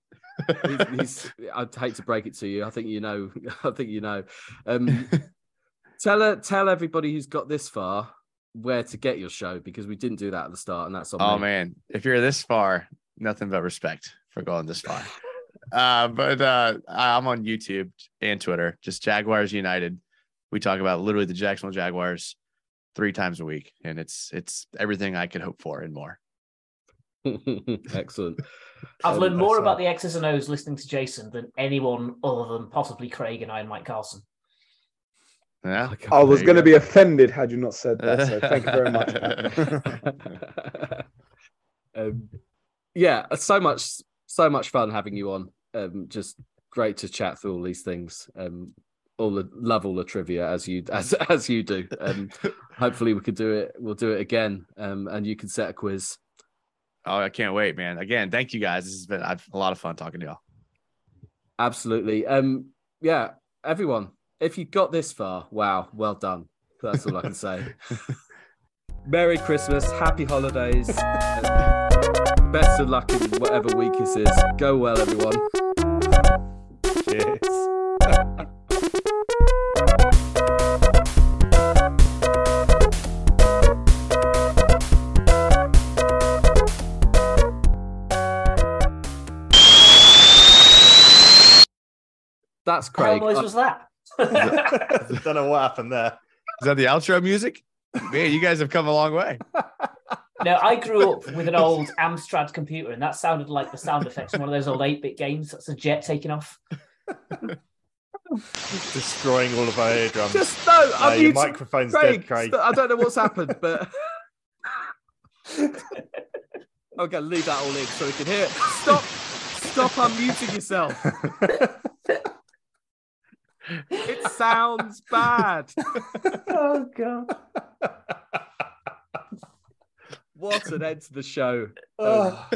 He's, he's, I'd hate to break it to you. I think you know. I think you know. Um, tell tell everybody who's got this far where to get your show because we didn't do that at the start, and that's on Oh me. man, if you're this far, nothing but respect for going this far. uh, but uh, I'm on YouTube and Twitter, just Jaguars United. We talk about literally the Jacksonville Jaguars three times a week, and it's it's everything I could hope for and more. Excellent. I've Um, learned more about the X's and O's listening to Jason than anyone other than possibly Craig and I and Mike Carson. Yeah, I was going to be offended had you not said that. So thank you very much. Um, yeah, so much, so much fun having you on. Um, just great to chat through all these things. Um, all the love all the trivia as you as as you do. Um, hopefully we could do it. We'll do it again. Um, and you can set a quiz. Oh, I can't wait, man. Again, thank you guys. This has been I've, a lot of fun talking to y'all. Absolutely. Um, yeah, everyone, if you got this far, wow, well done. That's all I can say. Merry Christmas, happy holidays, best of luck in whatever week this is. Go well, everyone. Cheers. That's What kind Craig. of noise was that? Don't know what happened there. Is that the outro music? Man, you guys have come a long way. no, I grew up with an old Amstrad computer, and that sounded like the sound effects from one of those old 8 bit games. That's a jet taking off. Destroying all of our eardrums. Just no, Uh, I'm your microphone's Craig, dead, Craig. I don't know what's happened, but I'm gonna leave that all in so we can hear it. Stop, stop unmuting yourself. It sounds bad. Oh, God. What an end to the show. Um, Oh.